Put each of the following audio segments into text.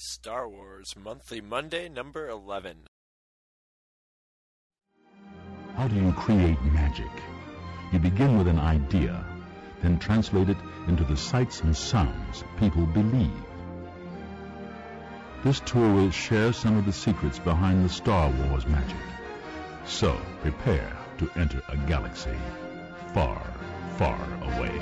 Star Wars Monthly Monday, number 11. How do you create magic? You begin with an idea, then translate it into the sights and sounds people believe. This tour will share some of the secrets behind the Star Wars magic. So prepare to enter a galaxy far, far away.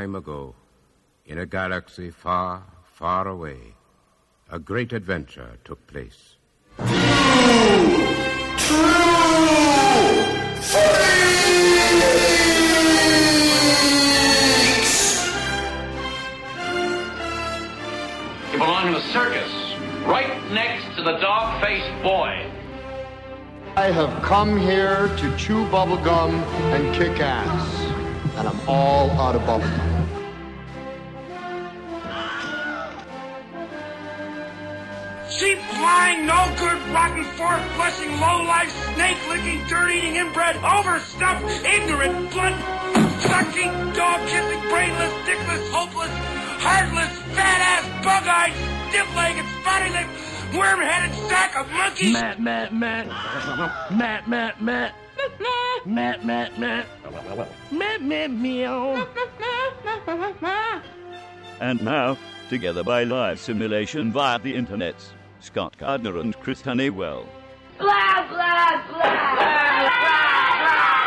Time ago, in a galaxy far, far away, a great adventure took place. You belong in a circus, right next to the dog-faced boy. I have come here to chew bubblegum and kick ass. And I'm all out of bubblegum. Sheep flying, no good, rotten, fork flushing, low life, snake licking, dirt eating, inbred, overstuffed, ignorant, blood sucking, dog kissing, brainless, dickless, hopeless, heartless, fat ass, bug eyed, stiff legged, spotty legged, worm headed sack of monkeys. Matt, Matt, Matt. Matt, Matt, Matt. Matt, Matt, Matt. Matt, Matt, meow. And now, together by live simulation via the internet, Scott Gardner and Chris Honeywell. Blah, blah, blah.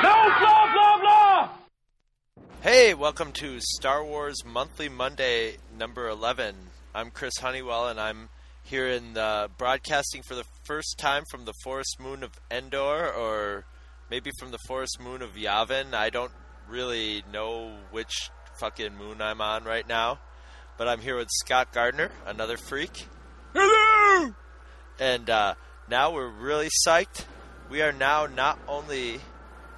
No, blah, blah, blah! Hey, welcome to Star Wars Monthly Monday, number 11. I'm Chris Honeywell, and I'm here in the broadcasting for the first time from the forest moon of Endor, or maybe from the forest moon of Yavin. I don't really know which fucking moon I'm on right now, but I'm here with Scott Gardner, another freak. Hello! And uh, now we're really psyched. We are now not only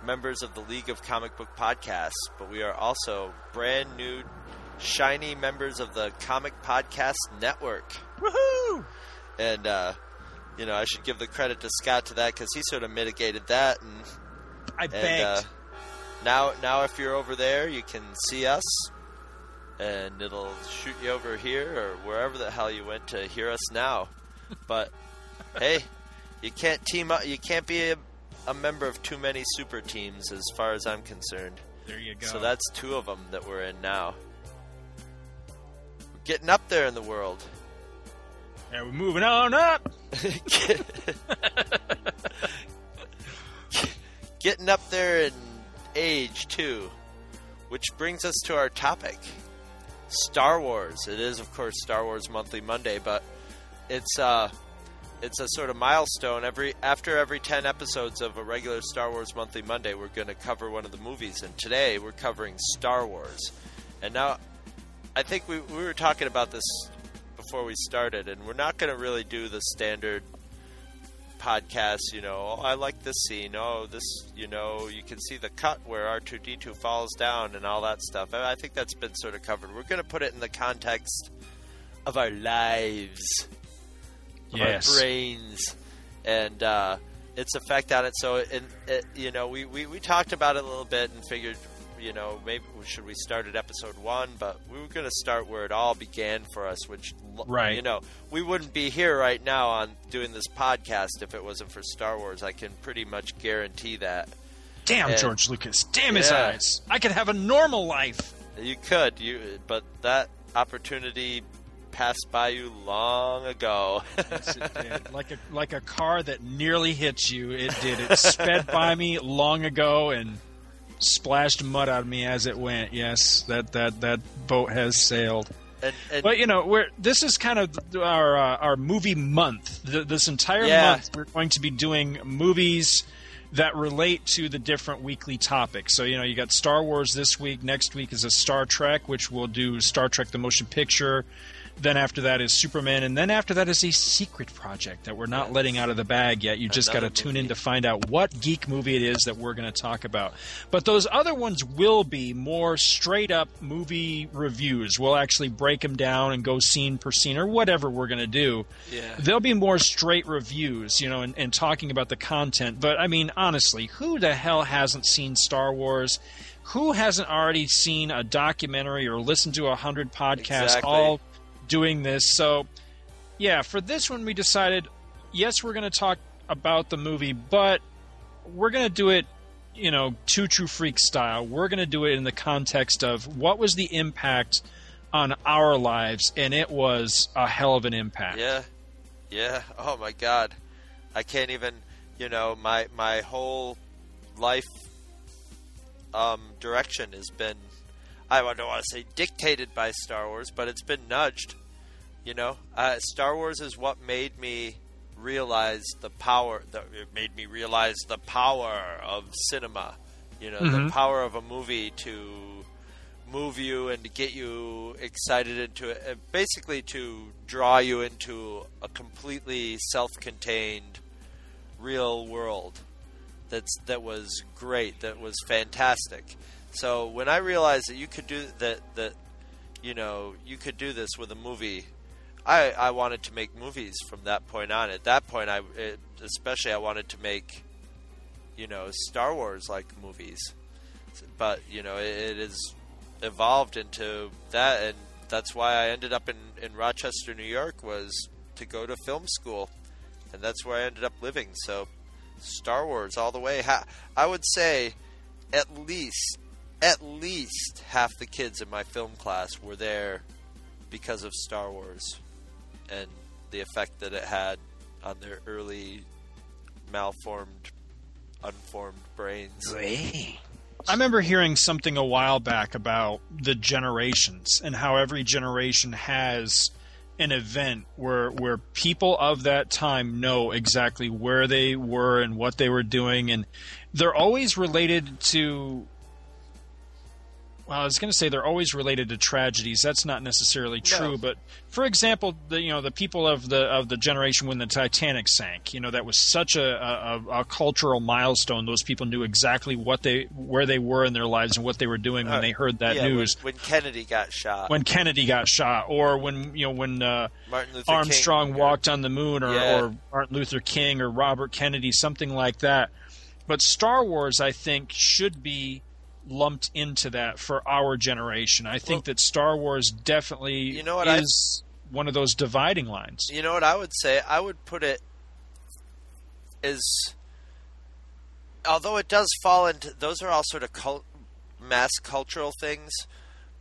members of the League of Comic Book Podcasts, but we are also brand new, shiny members of the Comic Podcast Network. Woohoo! And, uh, you know, I should give the credit to Scott to that because he sort of mitigated that. And, I begged. and uh, now, now if you're over there, you can see us, and it'll shoot you over here or wherever the hell you went to hear us now. But hey, you can't team up. You can't be a, a member of too many super teams, as far as I'm concerned. there you go. So that's two of them that we're in now. We're getting up there in the world. And we're moving on up. getting up there in age too, which brings us to our topic: Star Wars. It is, of course, Star Wars Monthly Monday, but it's uh, it's a sort of milestone. Every after every ten episodes of a regular Star Wars Monthly Monday, we're going to cover one of the movies, and today we're covering Star Wars. And now, I think we we were talking about this before we started, and we're not going to really do the standard podcasts, you know, oh, I like this scene. Oh, this, you know, you can see the cut where R2D2 falls down and all that stuff. I think that's been sort of covered. We're going to put it in the context of our lives, of Yes. our brains, and uh, its effect on it. So, it, it, you know, we, we, we talked about it a little bit and figured, you know, maybe should we start at episode one, but we were going to start where it all began for us, which, Right. you know, we wouldn't be here right now on doing this podcast if it wasn't for Star Wars. I can pretty much guarantee that. Damn And- George Lucas. Damn his Yeah. eyes. I could have a normal life. You could, you, but that opportunity passed by you long ago. Yes, it did. Like a like a car that nearly hits you. It did. It sped by me long ago and splashed mud out of me as it went. Yes, that that that boat has sailed. and, and But you know, we're this is kind of our uh, our movie month. Th- this entire Yeah. month, we're going to be doing movies that relate to the different weekly topics. So you know, you got Star Wars this week. Next week is a Star Trek, which we'll do Star Trek the motion picture. Then after that is Superman, and then after that is a secret project that we're not letting out of the bag yet. You just got to tune in to find out what geek movie it is that we're going to talk about. But those other ones will be more straight up movie reviews. We'll actually break them down and go scene per scene or whatever we're going to do. Yeah. There'll be more straight reviews, you know, and, and talking about the content. But I mean, honestly, who the hell hasn't seen Star Wars? Who hasn't already seen a documentary or listened to a hundred podcasts Exactly. all doing this? So, yeah, for this one, we decided yes, we're going to talk about the movie, but we're going to do it, you know, Two True Freak style. We're going to do it in the context of what was the impact on our lives, and it was a hell of an impact. Yeah, yeah. Oh my God, I can't even. You know, my my whole life um, direction has been. I don't want to say dictated by Star Wars, but it's been nudged. You know, uh, Star Wars is what made me realize the power. The, it made me realize the power of cinema. You know, the Mhm. power of a movie to move you and to get you excited into it, basically to draw you into a completely self-contained real world that's that was great, that was fantastic. So when I realized that you could do that, that you know you could do this with a movie, I I wanted to make movies from that point on. At that point, I it, especially I wanted to make you know Star Wars like movies, but you know it, it is evolved into that, and that's why I ended up in in Rochester, New York, was to go to film school, and that's where I ended up living. So Star Wars all the way. I would say at least at least half the kids in my film class were there because of Star Wars and the effect that it had on their early malformed unformed brains. I remember hearing something a while back about the generations and how every generation has an event where where people of that time know exactly where they were and what they were doing and they're always related to well, I was going to say they're always related to tragedies. That's not necessarily true, No. but for example, the you know the people of the of the generation when the Titanic sank, you know that was such a, a, a cultural milestone. Those people knew exactly what they where they were in their lives and what they were doing when Uh, they heard that yeah, news. when, Kennedy got shot. When Kennedy got shot, or when you know when uh, Martin Luther Armstrong King, walked on the moon, or, Yeah. or Martin Luther King, or Robert Kennedy, something like that. But Star Wars, I think, should be lumped into that for our generation. I think that Star Wars definitely You know what I- is one of those dividing lines. You know what I would say? I would put it as although it does fall into those are all sort of cult, mass cultural things,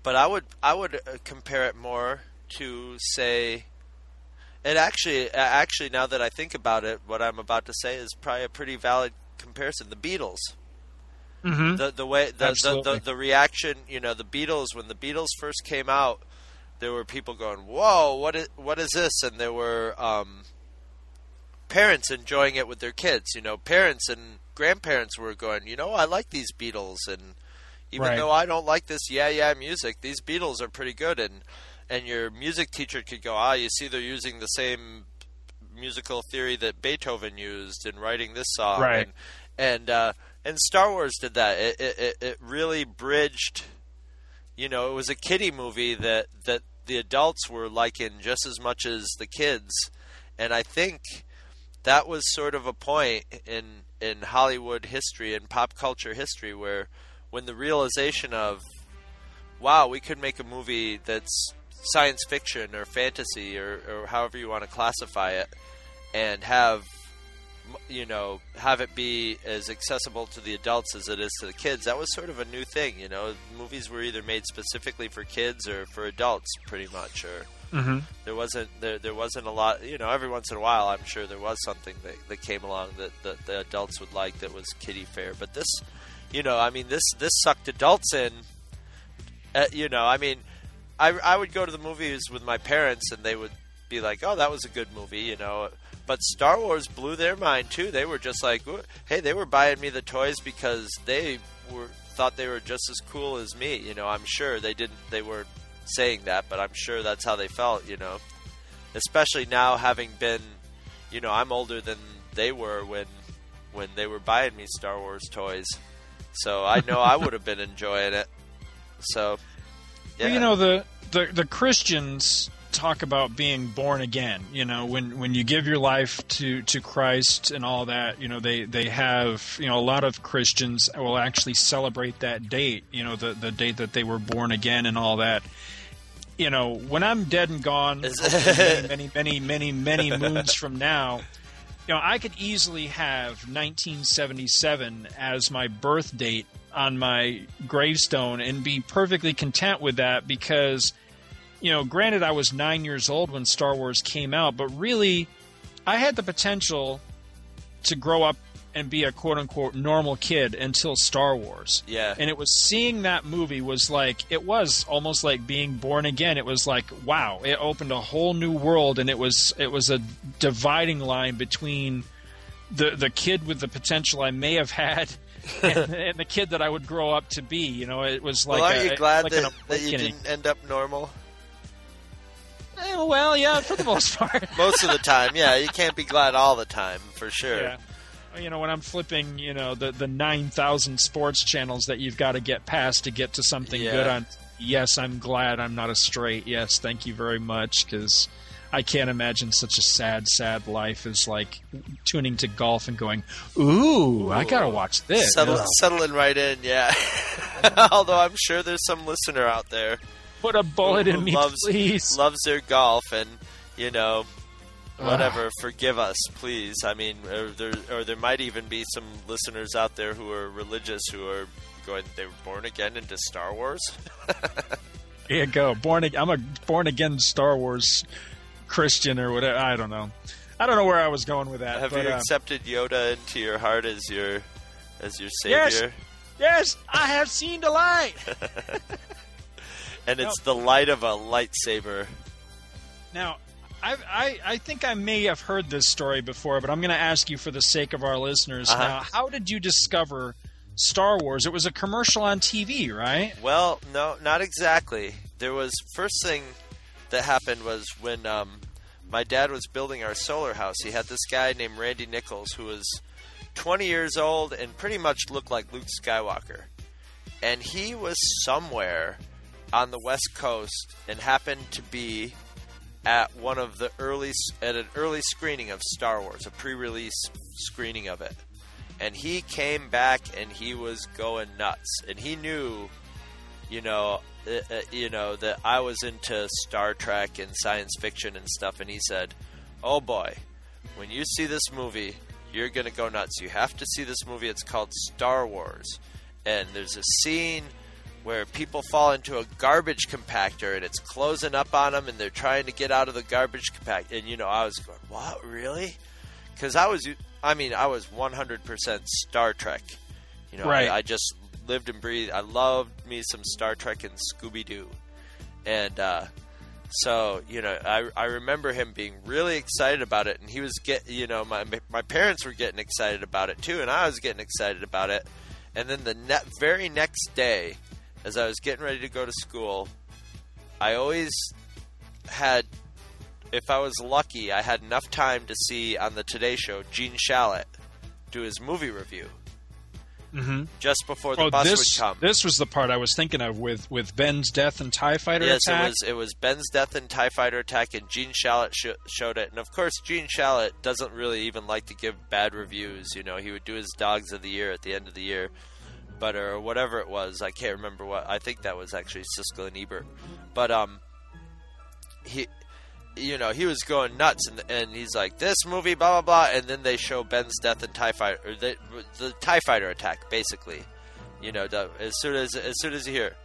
but I would I would uh, compare it more to say it actually uh, actually now that I think about it, what I'm about to say is probably a pretty valid comparison. The Beatles. Mm-hmm. the the way the, the, the the reaction you know the Beatles when the Beatles first came out there were people going whoa what is what is this and there were um, parents enjoying it with their kids you know parents and grandparents were going you know I like these Beatles and even Right. though I don't like this yeah yeah music these Beatles are pretty good and and your music teacher could go ah you see they're using the same musical theory that Beethoven used in writing this song Right. and and uh, and Star Wars did that. It, it it- really bridged. You know, it was a kiddie movie that that the adults were liking just as much as the kids, and I think that was sort of a point in in Hollywood history and pop culture history where when the realization of wow, we could make a movie that's science fiction or fantasy or, or however you want to classify it and have you know have it be as accessible to the adults as it is to the kids. That was sort of a new thing you know. Movies were either made specifically for kids or for adults pretty much or Mm-hmm. there wasn't there there wasn't a lot you know every once in a while I'm sure there was something that, that came along that, that the adults would like that was kiddie fare. But this you know I mean this this sucked adults in. Uh, you know I mean I, I would go to the movies with my parents and they would be like oh that was a good movie you know but Star Wars blew their mind too they were just like hey they were buying me the toys because they were thought they were just as cool as me you know I'm sure they didn't they weren't saying that, but I'm sure that's how they felt. You know, especially now having been, you know, I'm older than they were when when they were buying me Star Wars toys, so I know I would have been enjoying it. So, yeah. Well, you know the, the the Christians talk about being born again. You know, when when you give your life to to Christ and all that, you know, they they have you know a lot of Christians will actually celebrate that date. You know, the the date that they were born again and all that. You know, when I'm dead and gone, many, many, many, many, many moons from now, you know, I could easily have 1977 as my birth date on my gravestone and be perfectly content with that because, you know, granted, I was nine years old when Star Wars came out, but really, I had the potential to grow up and be a quote unquote normal kid until Star Wars. Yeah. And it was seeing that movie was like, it was almost like being born again. It was like, wow, it opened a whole new world and it was, it was a dividing line between the, the kid with the potential I may have had and, and the kid that I would grow up to be. You know, it was like. well, are a, you glad like that, that you didn't end up normal? Eh, well, yeah, for the most part. Most of the time, yeah. You can't be glad all the time, for sure. Yeah. You know, when I'm flipping, you know, the the nine thousand sports channels that you've got to get past to get to something Yeah. good on. Yes, I'm glad I'm not a straight. Yes, thank you very much because I can't imagine such a sad, sad life as like tuning to golf and going, "Ooh, I gotta watch this." Settle, settling right in, yeah. Although I'm sure there's some listener out there Put a bullet who in me, loves, please. loves their golf, and you know, whatever. Forgive us, please. I mean, or there, or there might even be some listeners out there who are religious who are going. They were born again into Star Wars. Here you go. Born. I'm a born again Star Wars Christian or whatever. I don't know. I don't know where I was going with that. Have but, you uh, accepted Yoda into your heart as your as your Yes. savior? Yes, I have seen the light. And it's the light of a lightsaber. Now, I, I, I think I may have heard this story before, but I'm going to ask you for the sake of our listeners. Uh-huh. Now, how did you discover Star Wars? It was a commercial on TV, right? Well, no, not exactly. There was first thing that happened was when um, my dad was building our solar house. He had this guy named Randy Nichols who was 20 years old and pretty much looked like Luke Skywalker. And he was somewhere on the West Coast and happened to be at one of the early at an early screening of Star Wars, a pre-release screening of it. And he came back and he was going nuts. And he knew, you know, uh, uh, you know that I was into Star Trek and science fiction and stuff. And he said, "Oh boy, when you see this movie, you're gonna go nuts. You have to see this movie. It's called Star Wars, and there's a scene." Where people fall into a garbage compactor and it's closing up on them and they're trying to get out of the garbage compactor. And, you know, I was going, what, really? Because I was, I mean, I was 100% Star Trek. You know, Right. I, I just lived and breathed. I loved me some Star Trek and Scooby Doo. And, uh, so you know, I I remember him being really excited about it, and he was get you know my my parents were getting excited about it too, and I was getting excited about it. And then the ne- very next day, as I was getting ready to go to school, I always had, if I was lucky, I had enough time to see on the Today Show Gene Shalit do his movie review Mm-hmm. just before the Oh, bus this would come. this was the part I was thinking of with with Ben's death and Tie Fighter Yes, attack. it was. It was Ben's death and Tie Fighter attack, and Gene Shalit sh- showed it. And of course, Gene Shalit doesn't really even like to give bad reviews. You know, he would do his Dogs of the Year at the end of the year, but or whatever it was. I can't remember what. I think that was actually Siskel and Ebert. But um, he, you know, he was going nuts, and and he's like, this movie, blah blah blah, and then they show Ben's death and Tie Fighter, or the the Tie Fighter attack, basically. You know, as soon as as soon as you hear.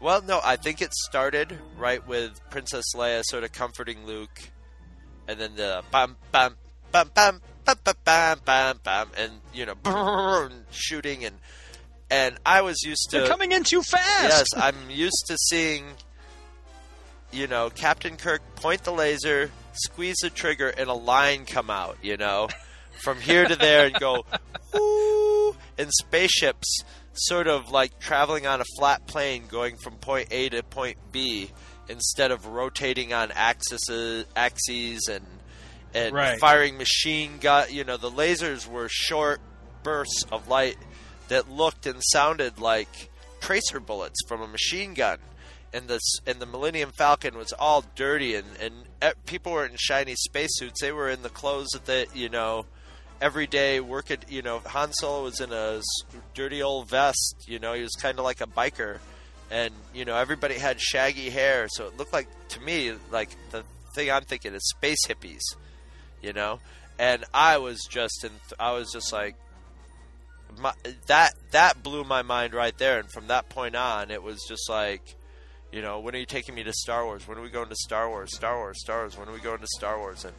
Well, no, I think it started right with Princess Leia sort of comforting Luke, and then the bam bam bam bam bam bam bam, bam and you know brrr, and shooting and and I was used to They're coming in too fast. Yes, I'm used to seeing you know Captain Kirk point the laser, squeeze the trigger, and a line come out. You know, from here to there and go, woo, and spaceships sort of like traveling on a flat plane going from point A to point B instead of rotating on axes axes and and Right. firing machine gun you know the lasers were short bursts of light that looked and sounded like tracer bullets from a machine gun. And the and the Millennium Falcon was all dirty and and people were in shiny spacesuits. They were in the clothes that you know every day work at you know Han Solo was in a dirty old vest you know he was kind of like a biker. And you know everybody had shaggy hair so it looked like to me like the thing I'm thinking is space hippies you know? And I was just in I was just like my, that that blew my mind right there. And from that point on it was just like you know when are you taking me to Star Wars? When are we going to Star Wars? Star Wars Star Wars. When are we going to Star Wars? And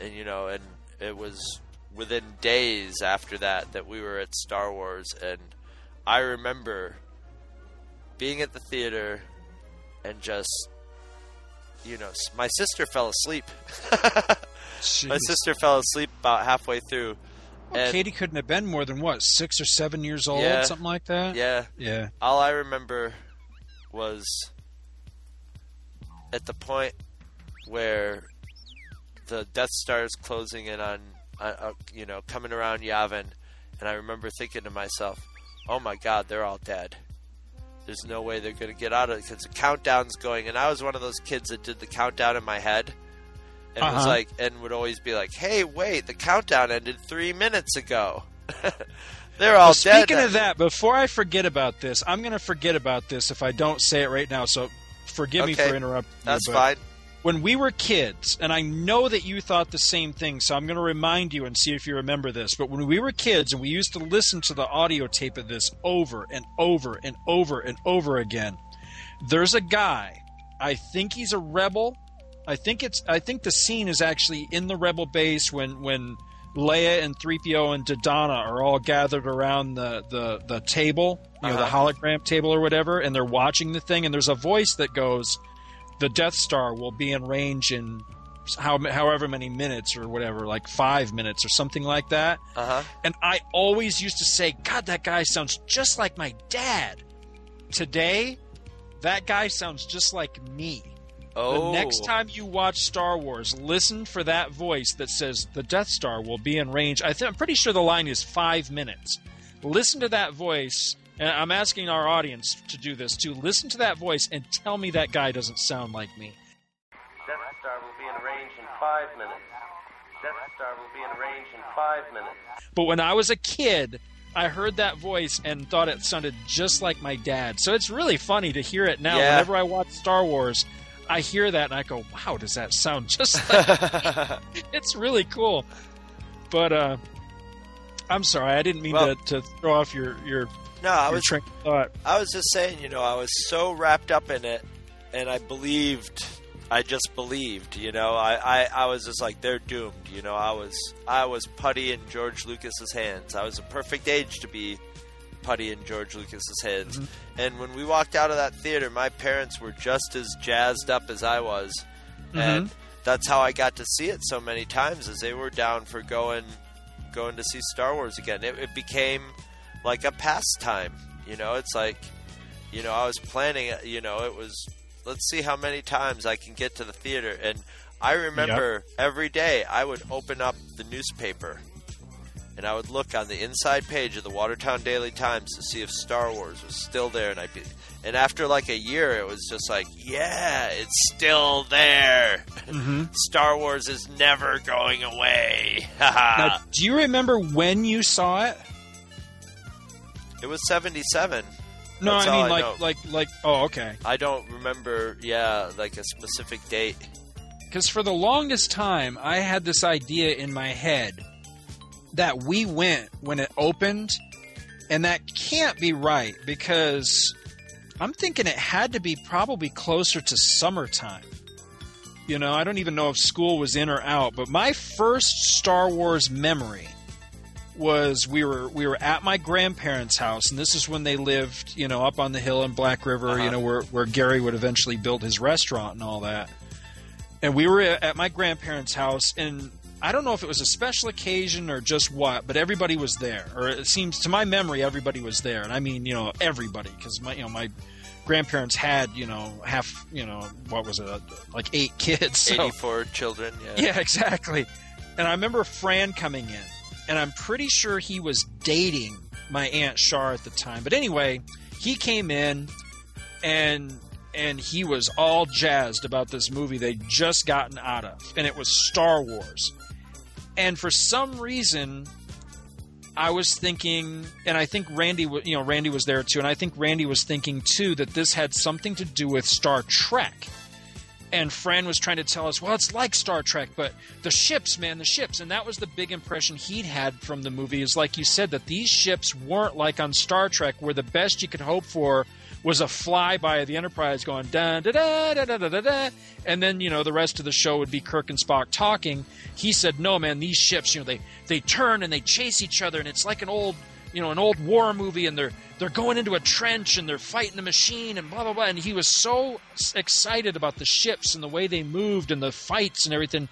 and you know and it was within days after that that we were at Star Wars. And I remember being at the theater and just you know my sister fell asleep. My sister fell asleep about halfway through Well, Katie couldn't have been more than what six or seven years old, Yeah. something like that. yeah yeah. all I remember was at the point where the Death Star is closing in on, uh, uh, you know, coming around Yavin, and I remember thinking to myself, "Oh my God, they're all dead. There's no way they're going to get out of it because the countdown's going." And I was one of those kids that did the countdown in my head. And was Uh-huh. like, and would always be like, "Hey, wait! The countdown ended three minutes ago. They're all Well, dead." speaking of that, before I forget about this, I'm going to forget about this if I don't say it right now. So forgive me for interrupting. That's but fine. When we were kids, and I know that you thought the same thing, so I'm going to remind you and see if you remember this. But when we were kids and we used to listen to the audio tape of this over and over and over and over again, there's a guy. I think he's a rebel. I think it's. I think the scene is actually in the rebel base when when Leia and 3PO and Dodonna are all gathered around the the, the table, you know, the Uh-huh. hologram table or whatever, and they're watching the thing. And there's a voice that goes, "The Death Star will be in range in how however many minutes or whatever, like five minutes or something like that." Uh huh. And I always used to say, God, that guy sounds just like my dad. Today, that guy sounds just like me. Oh, The next time you watch Star Wars, listen for that voice that says the Death Star will be in range. I th- I'm pretty sure the line is five minutes. Listen to that voice, and I'm asking our audience to do this too. Listen to that voice and tell me that guy doesn't sound like me. Death Star will be in range in five minutes. Death Star will be in range in five minutes. But when I was a kid, I heard that voice and thought it sounded just like my dad. So it's really funny to hear it now. Yeah. Whenever I watch Star Wars, I hear that and I go, "Wow, does that sound just like?" it's really cool. But uh, I'm sorry, I didn't mean Well- to, to throw off your your, no, I your was train of thought. I was just saying, you know, I was so wrapped up in it, and I believed. I just believed, you know. I, I, I was just like, they're doomed, you know. I was I was putty in George Lucas's hands. I was a perfect age to be putty in George Lucas's hands. Mm-hmm. And when we walked out of that theater, my parents were just as jazzed up as I was, mm-hmm. and that's how I got to see it so many times. As they were down for going going to see Star Wars again, it, it became like a pastime. You know, it's like, you know, I was planning. You know, it was let's see how many times I can get to the theater, and I remember every day I would open up the newspaper. And I would look on the inside page of the Watertown Daily Times to see if Star Wars was still there, and I be, and after like a year, it was just like, yeah, it's still there. Mm-hmm. Star Wars is never going away. Now, do you remember when you saw it? it was seventy-seven. No, That's I mean I like know. like like. Oh, okay. I don't remember, yeah, like a specific date. Because for the longest time, I had this idea in my head that we went when it opened, and that can't be right because I'm thinking it had to be probably closer to summertime. You know, I don't even know if school was in or out, but my first Star Wars memory was we were we were at my grandparents' house, and this is when they lived, you know, up on the hill in Black River, Uh-huh. you know, where where Gary would eventually build his restaurant and all that. And we were at my grandparents' house, and I don't know if it was a special occasion or just what, but everybody was there, or it seems to my memory everybody was there, and I mean you know everybody because my you know my grandparents had you know half you know what was it like eight kids, so. Eighty-four children. Yeah. Yeah, exactly. And I remember Fran coming in, and I'm pretty sure he was dating my aunt Char at the time. But anyway, he came in, and and he was all jazzed about this movie they'd just gotten out of, and it was Star Wars. And for some reason, I was thinking, and I think Randy, you know, Randy was there too, and I think Randy was thinking too that this had something to do with Star Trek. And Fran was trying to tell us, well, it's like Star Trek, but the ships, man, the ships. And that was the big impression he'd had from the movie, is like you said, that these ships weren't like on Star Trek, where the best you could hope for was a flyby of the Enterprise going da da da da da da da, and then you know the rest of the show would be Kirk and Spock talking. He said, "No, man, these ships, you know, they they turn and they chase each other, and it's like an old." You know, an old war movie, and they're they're going into a trench and they're fighting the machine and blah blah blah. And he was so excited about the ships and the way they moved and the fights and everything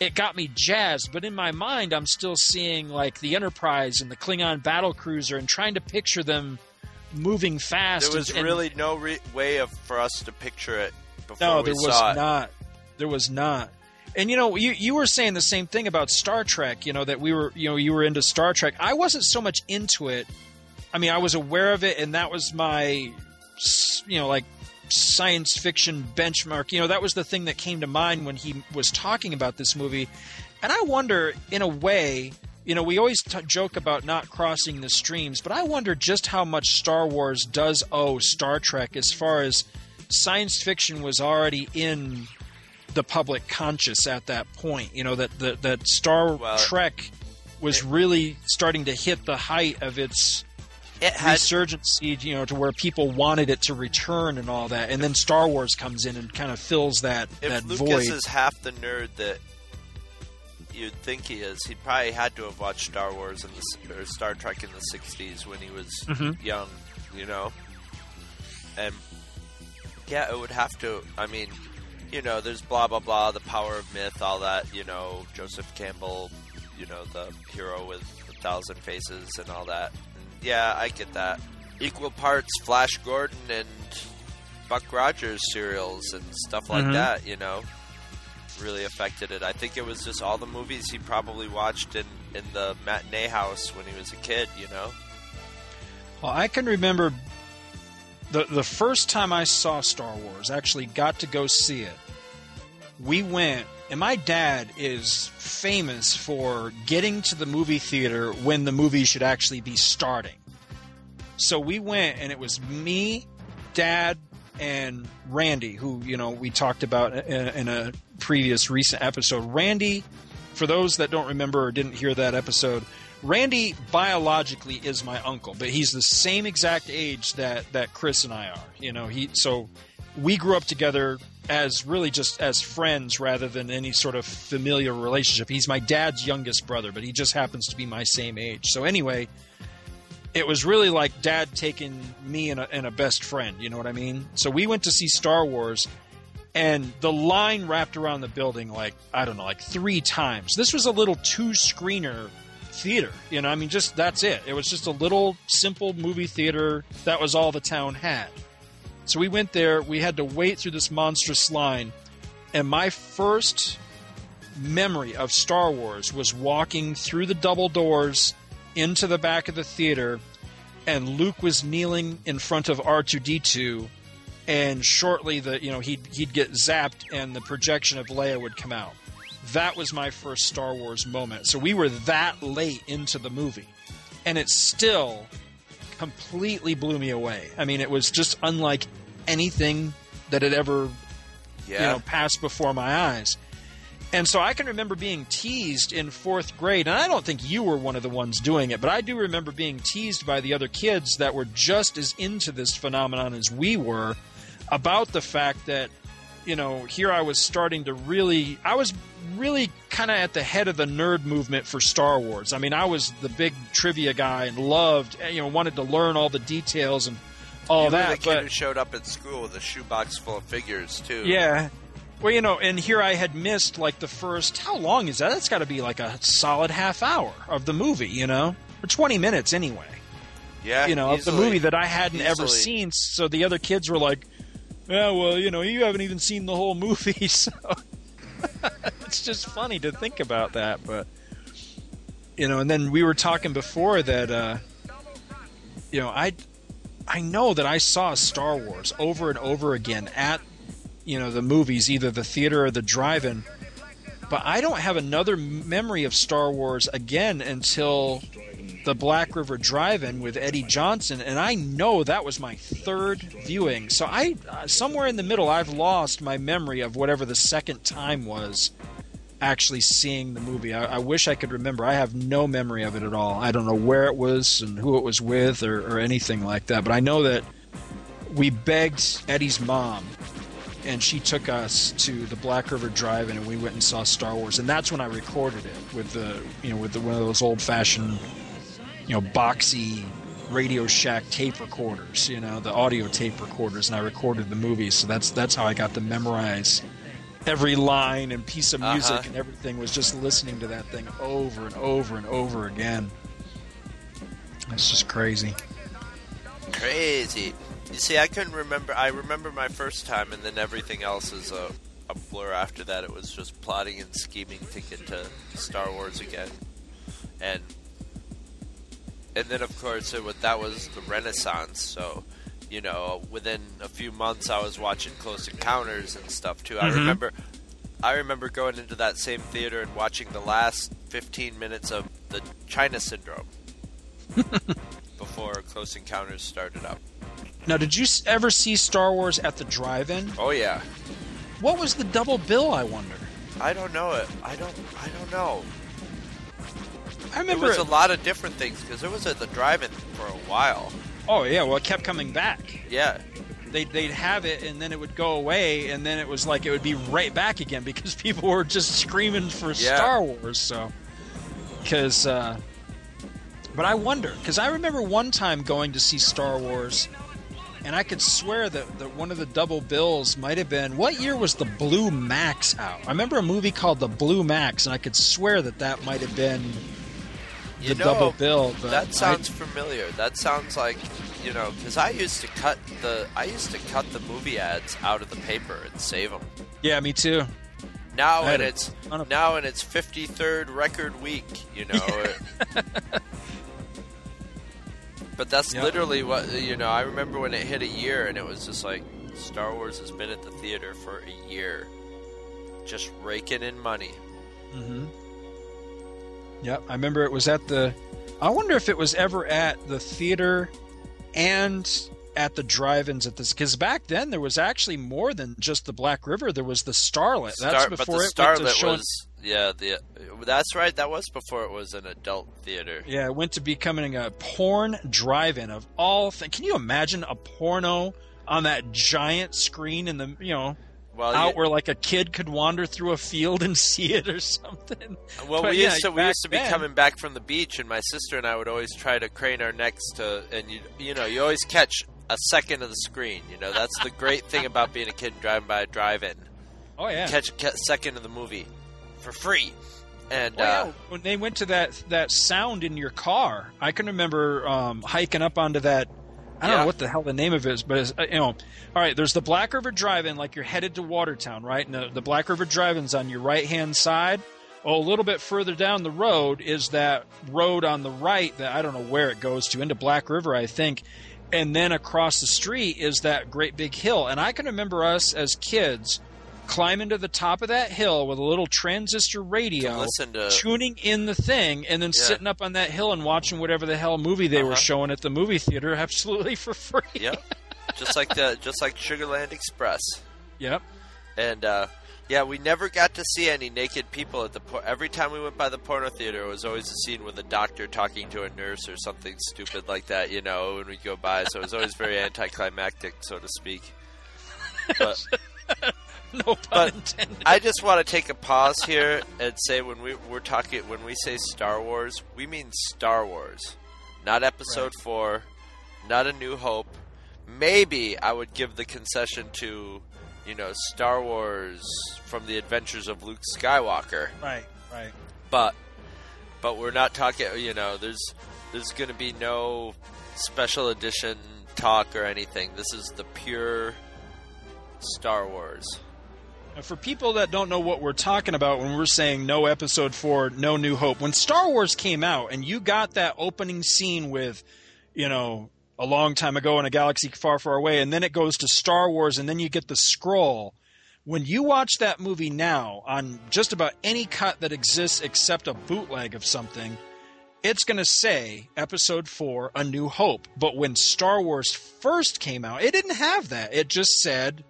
it got me jazzed, but in my mind, I'm still seeing like the Enterprise and the Klingon battle cruiser and trying to picture them moving fast. There was and- really no re- way of for us to picture it before no, we there was saw it. not. There was not. And you know, you you were saying the same thing about Star Trek. You know that we were, you know, you were into Star Trek. I wasn't so much into it. I mean, I was aware of it, and that was my, you know, like science fiction benchmark. You know, that was the thing that came to mind when he was talking about this movie. And I wonder, in a way, you know, we always t- joke about not crossing the streams, but I wonder just how much Star Wars does owe Star Trek as far as science fiction was already in the public conscious at that point. You know that that, that Star Well, Trek was really starting to hit the height of its It had resurgence, you know, to where people wanted it to return and all that. And then Star Wars comes in and kind of fills that if that Lucas void. is half the nerd that you'd think he is, he probably had to have watched Star Wars in the, or Star Trek in the '60s when he was Mhm. young, you know. And yeah, it would have to. I mean, you know, there's blah blah blah, the power of myth, all that. You know, Joseph Campbell, you know, the hero with a thousand faces and all that. And yeah, I get that. Equal parts Flash Gordon and Buck Rogers serials and stuff like Mhm. that. You know, really affected it. I think it was just all the movies he probably watched in in the matinee house when he was a kid. You know. Well, I can remember the the first time I saw Star Wars, actually got to go see it. We went, and my dad is famous for getting to the movie theater when the movie should actually be starting. So we went, and it was me, dad, and Randy, who you know we talked about in, in a previous recent episode. Randy, for those that don't remember or didn't hear that episode, Randy biologically is my uncle, but he's the same exact age that that Chris and I are. You know, he so we grew up together as really just as friends rather than any sort of familiar relationship. He's my dad's youngest brother, but he just happens to be my same age. So anyway, it was really like dad taking me and a, and a best friend. You know what I mean? So we went to see Star Wars, and the line wrapped around the building like I don't know, like three times. This was a little two screener theater. You know, I mean, just that's it. It was just a little simple movie theater. That was all the town had. So we went there. We had to wait through this monstrous line, and my first memory of Star Wars was walking through the double doors into the back of the theater, and Luke was kneeling in front of R two D two, and shortly the you know he'd he'd get zapped, and the projection of Leia would come out. That was my first Star Wars moment. So we were that late into the movie, and it still completely blew me away. I mean, it was just unlike anything that had ever Yeah. you know passed before my eyes. And so I can remember being teased in fourth grade, and I don't think you were one of the ones doing it, but I do remember being teased by the other kids that were just as into this phenomenon as we were about the fact that, you know, here I was starting to really, I was really kind of at the head of the nerd movement for Star Wars. I mean, I was the big trivia guy and loved, eh, you know, wanted to learn all the details and all you that. were the kid but who showed up at school with a shoebox full of figures too. yeah. Well, you know, and here I had missed like the first. How long is that? That's got to be like a solid half hour of the movie, you know, or twenty minutes anyway. Yeah, you know, of the movie that I hadn't ever seen. So the other kids were like, "Yeah, well, you know, you haven't even seen the whole movie." So it's just funny to think about that, but you know, and then we were talking before that, uh, you know, I I know that I saw Star Wars over and over again at you know the movies, either the theater or the drive-in. But I don't have another memory of Star Wars again until the Black River Drive-In with Eddie Johnson, and I know that was my third viewing. So I uh, somewhere in the middle, I've lost my memory of whatever the second time was actually seeing the movie. I, I wish I could remember. I have no memory of it at all. I don't know where it was and who it was with or, or anything like that. But I know that we begged Eddie's mom, and she took us to the Black River Drive-In, and we went and saw Star Wars. And that's when I recorded it with the you know with the, one of those old-fashioned you know boxy Radio Shack tape recorders, you know the audio tape recorders, and I recorded the movie. So that's that's how I got to memorize every line and piece of music Uh-huh. and everything was just listening to that thing over and over and over again. That's just crazy. Crazy. You see, I couldn't remember. I remember my first time, and then everything else is a, a blur after that. It was just plotting and scheming to get to Star Wars again, and and then of course it was, that was the Renaissance. So, you know, within a few months, I was watching Close Encounters and stuff too. I Mhm. remember. I remember going into that same theater and watching the last 15 minutes of the China Syndrome before Close Encounters started up. Now, did you ever see Star Wars at the drive-in? Oh yeah. What was the double bill? I wonder. I don't know it. I don't. I don't know. I remember. It was a lot of different things because it was at the drive-in for a while. oh yeah, well, it kept coming back. Yeah. They'd, they'd have it and then it would go away and then it was like it would be right back again because people were just screaming for Yeah. Star Wars. So, because, uh, but I wonder because I remember one time going to see Star Wars, and I could swear that, that one of the double bills might have been what year was the Blue Max out? I remember a movie called the Blue Max, and I could swear that that might have been the know, double bill. That I- sounds familiar. That sounds like you know because I used to cut the I used to cut the movie ads out of the paper and save them. yeah, me too. Now I had in a its of- now in its 53rd record week, you know. it- but that's Yeah. literally what you know. I remember when it hit a year, and it was just like Star Wars has been at the theater for a year, just raking in money. Mm-hmm. Yep, I remember it was at the. I wonder if it was ever at the theater and at the drive-ins at this because back then there was actually more than just the Black River. There was the Starlet. That's Star- before it went to Starlet showing- was yeah the that's right. That was before it was an adult theater. Yeah, it went to becoming a porn drive-in of all things. Can you imagine a porno on that giant screen in the you know Well, out you- where like a kid could wander through a field and see it or something? Well, But we yeah, used to we used to be then- coming back from the beach, and my sister and I would always try to crane our necks to, and you you know you always catch a second of the screen. You know that's the great thing about being a kid and driving by a drive-in. Oh yeah, Catch a second of the movie for free, and Oh, yeah. uh, when they went to that that sound in your car, I can remember um, hiking up onto that. I don't Yeah. know what the hell the name of it is, but it's, uh, you know, all right. There's the Black River Drive-In, like you're headed to Watertown, right? And the, the Black River Drive-In's on your right hand side. Oh, a little bit further down the road is that road on the right that I don't know where it goes to into Black River, I think. And then across the street is that great big hill. And I can remember us as kids climbing to the top of that hill with a little transistor radio, To to- tuning in the thing, and then Yeah. sitting up on that hill and watching whatever the hell movie they were Uh-huh. showing at the movie theater absolutely for free. yep, just like the just like Sugarland Express, Yep. and uh, yeah, we never got to see any naked people at the. Por- Every time we went by the porno theater, it was always a scene with a doctor talking to a nurse or something stupid like that. You know, when we go by, so it was always very anticlimactic, so to speak. But No But intended. I just want to take a pause here and say when we we're talking when we say Star Wars, we mean Star Wars, not Episode Four, not A New Hope. Maybe I would give the concession to, you know, Star Wars from the Adventures of Luke Skywalker. Right, right. But but we're not talking. You know, there's there's going to be no special edition talk or anything. This is the pure Star Wars. For people that don't know what we're talking about when we're saying no episode four, no New Hope, when Star Wars came out and you got that opening scene with, you know, a long time ago in a galaxy far, far away, and then it goes to Star Wars, and then you get the scroll. When you watch that movie now on just about any cut that exists except a bootleg of something, it's going to say episode 4 a new hope but when star wars first came out it didn't have that it just said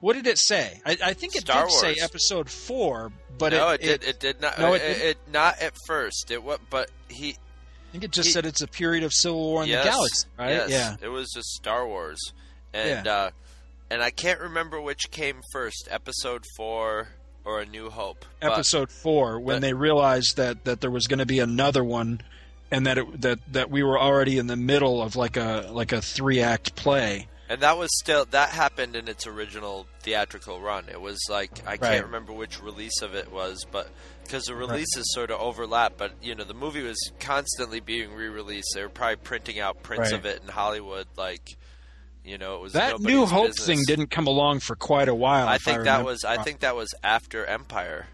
what did it say i, I think it Star did say episode 4 but no, it, it, did. It did not. no, it, it it, not at first. It what? But he. I think it just he- said it's a period of civil war in yes, the galaxy right Yes, yeah It was just Star Wars, and Yeah. uh, and I can't remember which came first, Episode Four or A New Hope. But- episode 4 when but- they realized that that there was going to be another one and that it, that that we were already in the middle of like a like a three act play And that was still that happened in its original theatrical run. It was like I Right. can't remember which release of it was, but because the releases sort of overlap. But you know, the movie was constantly being re-released. They were probably printing out prints Right. of it in Hollywood. Like, you know, it was that new hope business. thing didn't come along for quite a while I think that was I think that was after Empire.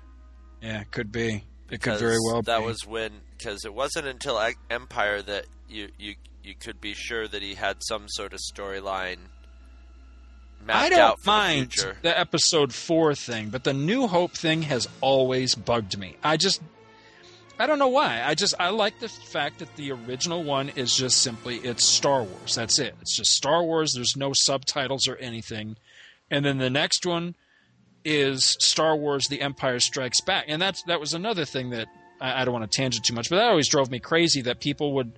yeah it could be it because could very well that be. was when because it wasn't until Empire that you you you could be sure that he had some sort of storyline mapped I don't out mind the the episode four thing, but the New Hope thing has always bugged me. I just, I don't know why. I just, I like the fact that the original one is just simply it's Star Wars. That's it. It's just Star Wars. There's no subtitles or anything. And then the next one is Star Wars: The Empire Strikes Back, and that's that was another thing that I, I don't want to tangent too much, but that always drove me crazy that people would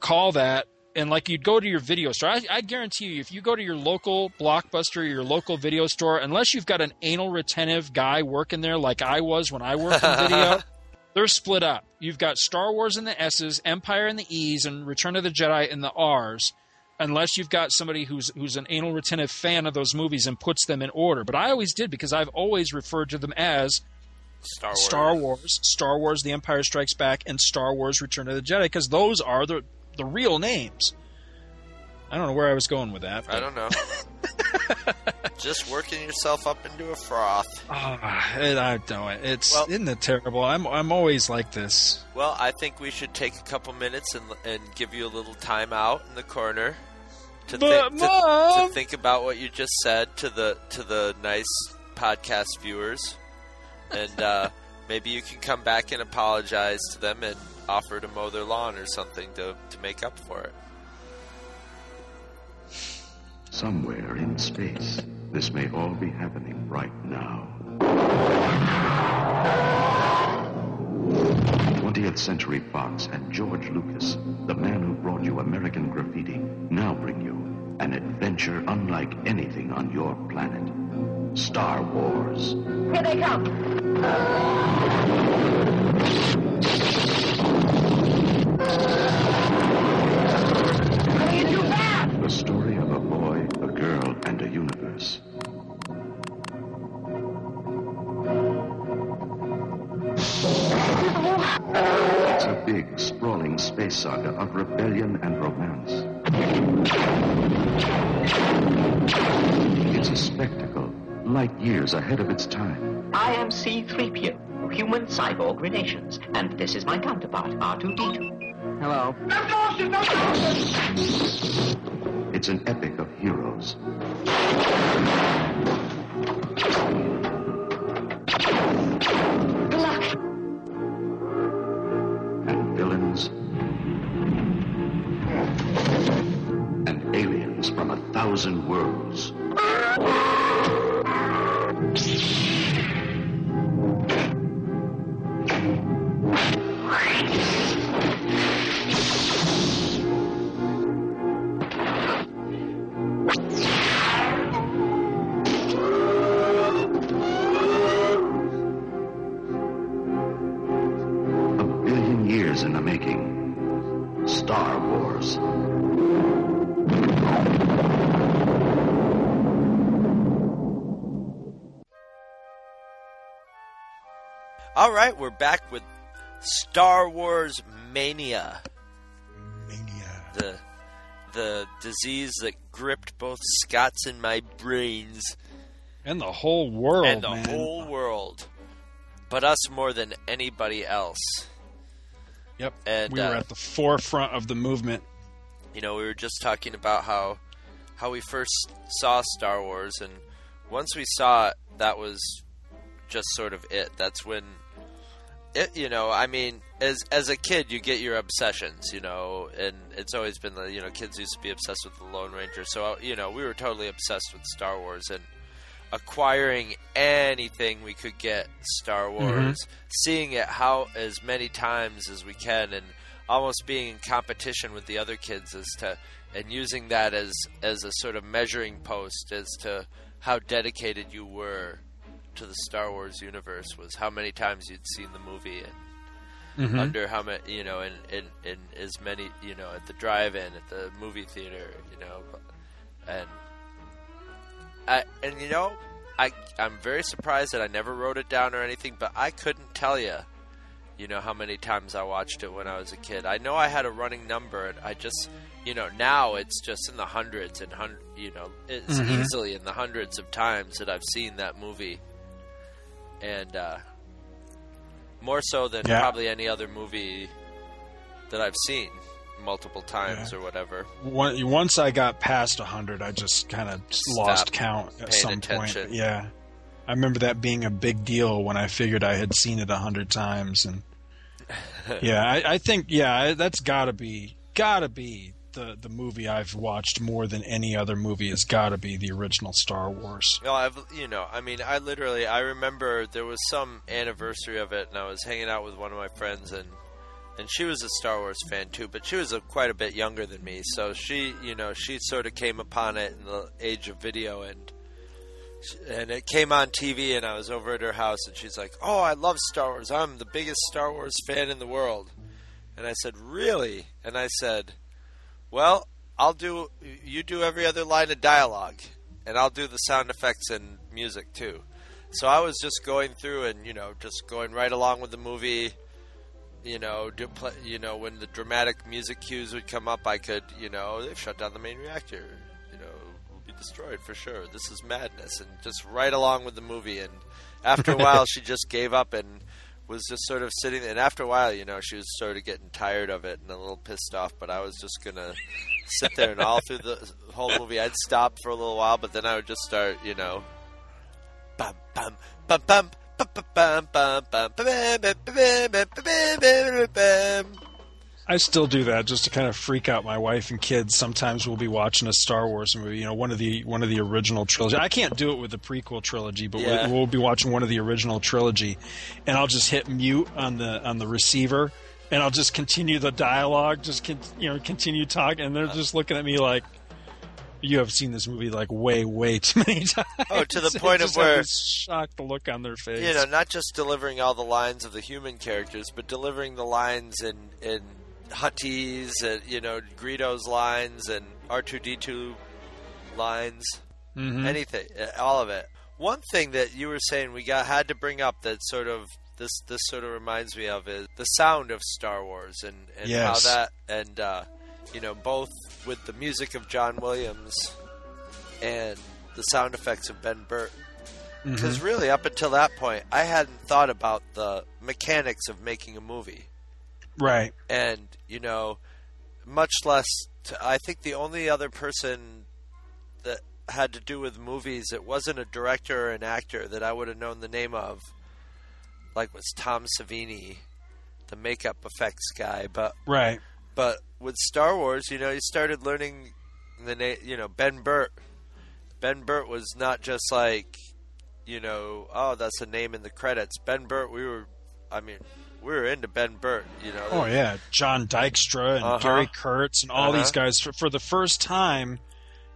call that and like you'd go to your video store. I, I guarantee you if you go to your local blockbuster or your local video store unless you've got an anal retentive guy working there like i was when i worked in video they're split up. You've got star wars in the s's empire in the e's and return of the jedi in the r's unless you've got somebody who's who's an anal retentive fan of those movies and puts them in order. But i always did because i've always referred to them as Star Wars. Star Wars, Star Wars: The Empire Strikes Back, and Star Wars: Return of the Jedi, because those are the the real names. I don't know where I was going with that. I don't know. Just working yourself up into a froth. Ah, it, I don't. It's Well- isn't it terrible? I'm I'm always like this. Well, I think we should take a couple minutes and and give you a little time out in the corner to, But, think, to, to think about what you just said to the to the nice podcast viewers, and uh, maybe you can come back and apologize to them and offer to mow their lawn or something to to make up for it. Somewhere in space, this may all be happening right now. 20th Century Fox and George Lucas, the man who brought you American Graffiti, now bring you an adventure unlike anything on your planet. Star Wars. Here they come. What are you too fast? The story of a boy, a girl, and a universe. It's a big, sprawling space saga of rebellion and romance. It's a spectacle, light years ahead of its time. I am C-3PO, human cyborg relations, and this is my counterpart, R2-D2. Hello. It's an epic of heroes. Good luck. and villains and aliens from a thousand worlds. Ah! Thank you. Right, we're back with Star Wars Mania. Mania. The the disease that gripped both Scott's and my brains And the whole world, and the man. whole world, but us more than anybody else. Yep. And we were uh, at the forefront of the movement. you know, we were just talking about how how we first saw Star Wars, and once we saw it, that was just sort of it. That's when it, you know, I mean, as as a kid, you get your obsessions, you know, and it's always been the you know, kids used to be obsessed with the Lone Ranger, so uh, you know, we were totally obsessed with Star Wars and acquiring anything we could get Star mm-hmm. Wars, seeing it how as many times as we can, and almost being in competition with the other kids as to and using that as as a sort of measuring post as to how dedicated you were to the Star Wars universe was how many times you'd seen the movie and Mhm. under how many you know in, in in as many you know at the drive-in at the movie theater you know and I and you know I I'm very surprised that I never wrote it down or anything but I couldn't tell you you know how many times I watched it when I was a kid. I know I had a running number, and I just, you know, now it's just in the hundreds and hundred, you know, it's Mhm. easily in the hundreds of times that I've seen that movie, and uh, more so than Yeah. probably any other movie that I've seen multiple times or whatever. Once I got past 100, I just kind of lost count at some attention. point. Yeah. I remember that being a big deal when I figured I had seen it a hundred times, and yeah, I, I think yeah, that's got to be got to be the the movie I've watched more than any other movie. Has got to be the original Star Wars. Well, I've you know, I mean, I literally I remember there was some anniversary of it, and I was hanging out with one of my friends, and and she was a Star Wars fan too, but she was a, quite a bit younger than me, so she you know she sort of came upon it in the age of video, and and it came on TV, and I was over at her house, and she's like, "Oh, I love Star Wars. I'm the biggest Star Wars fan in the world," and I said, "Really?" And I said, "Well." I'll do you do every other line of dialogue and I'll do the sound effects and music too. So I was just going through and you know just going right along with the movie. You know, do play, you know when the dramatic music cues would come up, I could you know they've shut down the main reactor. You know, will be destroyed for sure. This is madness, and just right along with the movie. And after a while, she just gave up and was just sort of sitting. And after a while, you know, she was sort of getting tired of it and a little pissed off. But I was just gonna sit there and all through the whole movie, I'd stop for a little while, but then I would just start, you know, bum bum bum bum. bum, bum, bum, bum, bum, bum, bum, bum, bum, bum, bum, bum. I still do that just to kind of freak out my wife and kids. Sometimes we'll be watching a Star Wars movie, you know, one of the one of the original trilogy. I can't do it with the prequel trilogy, but Yeah. we'll, we'll be watching one of the original trilogy, and I'll just hit mute on the on the receiver, and I'll just continue the dialogue, just con- you know, continue talking, and they're just looking at me like, "You have seen this movie like way, way too many times." Oh, to the point of where- shocked look on their face. You know, not just delivering all the lines of the human characters, but delivering the lines in in Huttese, and you know, Greedo's lines and R two D two lines, Mhm. anything, uh, all of it. One thing that you were saying we got had to bring up that sort of this this sort of reminds me of is the sound of Star Wars and and Yes. how that and uh, you know both with the music of John Williams and the sound effects of Ben Burtt. Because Mhm. really, up until that point, I hadn't thought about the mechanics of making a movie, right? and you know, much less. To, I think the only other person that had to do with movies it wasn't a director or an actor that I would have known the name of, like was Tom Savini, the makeup effects guy. But Right. but with Star Wars, you know, you started learning the name. You know, Ben Burtt. Ben Burtt was not just like, you know, oh, that's a name in the credits. Ben Burtt, we were, I mean, we were into Ben Burtt. You know. Oh yeah, John Dykstra and Uh-huh. Gary Kurtz and all Uh-huh. these guys for, for the first time.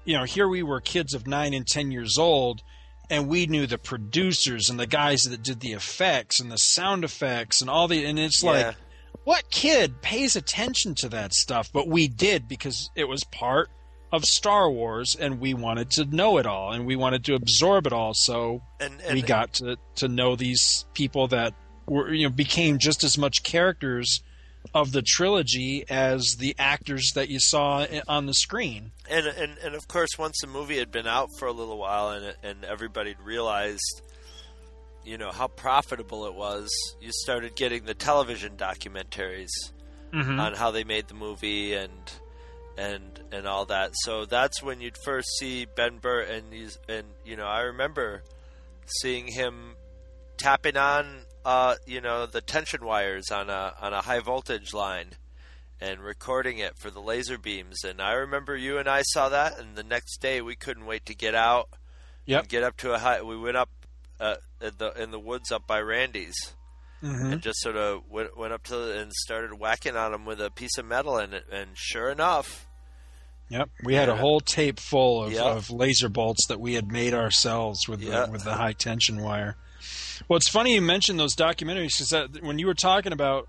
You know, here we were kids of nine and ten years old, and we knew the producers and the guys that did the effects and the sound effects and all the. And it's Yeah. like, what kid pays attention to that stuff? But we did because it was part of Star Wars, and we wanted to know it all, and we wanted to absorb it all. So And- we got to to know these people that were you know became just as much characters of the trilogy as the actors that you saw on the screen. And, and and of course, once the movie had been out for a little while, and and everybody realized, you know, how profitable it was, you started getting the television documentaries Mhm. on how they made the movie and and and all that. So that's when you'd first see Ben Burtt, and and you know, I remember seeing him tapping on, uh, you know, the tension wires on a on a high voltage line and recording it for the laser beams. And I remember you and I saw that, and the next day we couldn't wait to get out. Yep. Get up to a high. We went up uh, in the in the woods up by Randy's, Mhm. and just sort of went, went up to and started whacking on him with a piece of metal, and and sure enough, Yep, we had a whole tape full of, Yep. of laser bolts that we had made ourselves with Yeah. the, with the high tension wire. Well, it's funny you mentioned those documentaries because when you were talking about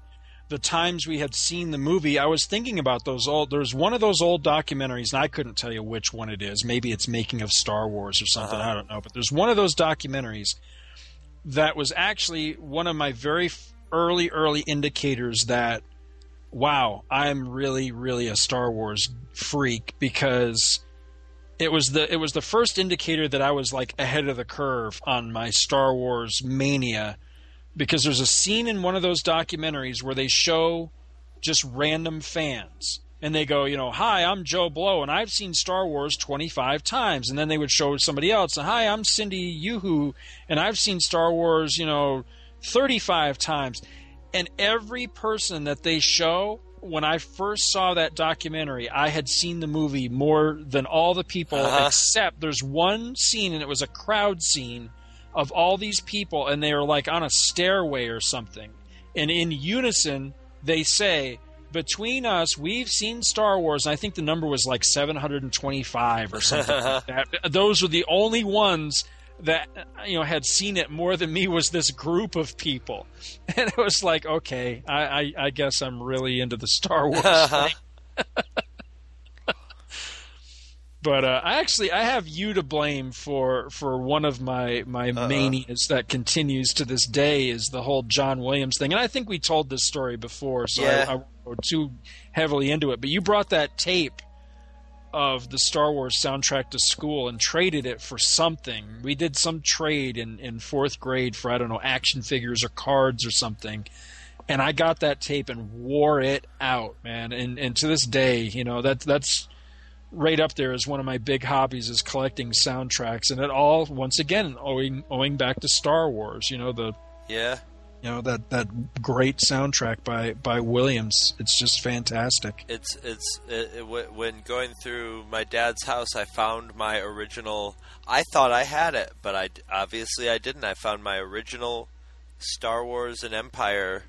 the times we had seen the movie, I was thinking about those old. There's one of those old documentaries, and I couldn't tell you which one it is. Maybe it's making of Star Wars or something. Uh-huh. I don't know. But there's one of those documentaries that was actually one of my very early, early indicators that wow, I'm really, really a Star Wars freak because it was the it was the first indicator that I was like ahead of the curve on my Star Wars mania because there's a scene in one of those documentaries where they show just random fans and they go, you know, hi, I'm Joe Blow and I've seen Star Wars 25 times and then they would show somebody else, hi, I'm Cindy Yuhu and I've seen Star Wars, you know, 35 times and every person that they show when I first saw that documentary, I had seen the movie more than all the people, Uh-huh. except there's one scene, and it was a crowd scene of all these people, and they were like on a stairway or something. And in unison, they say, Between us, we've seen Star Wars, and I think the number was like 725 or something like that. Those were the only ones that you know had seen it more than me was this group of people and it was like okay i i, I guess i'm really into the star wars thing. but uh, I actually I have you to blame for for one of my my manias that continues to this day is the whole John Williams thing, and I think we told this story before, so Yeah. I, I won't go too heavily into it. But you brought that tape of the Star Wars soundtrack to school and traded it for something. We did some trade in in fourth grade for I don't know action figures or cards or something. And I got that tape and wore it out, man. And and to this day, you know, that that's right up there as one of my big hobbies is collecting soundtracks, and it all once again owing owing back to Star Wars. You know the yeah, you know that that great soundtrack by by Williams. It's just fantastic. it's it's it, it, when going through my dad's house, I found my original. I thought I had it, but I obviously I didn't. I found my original Star Wars and Empire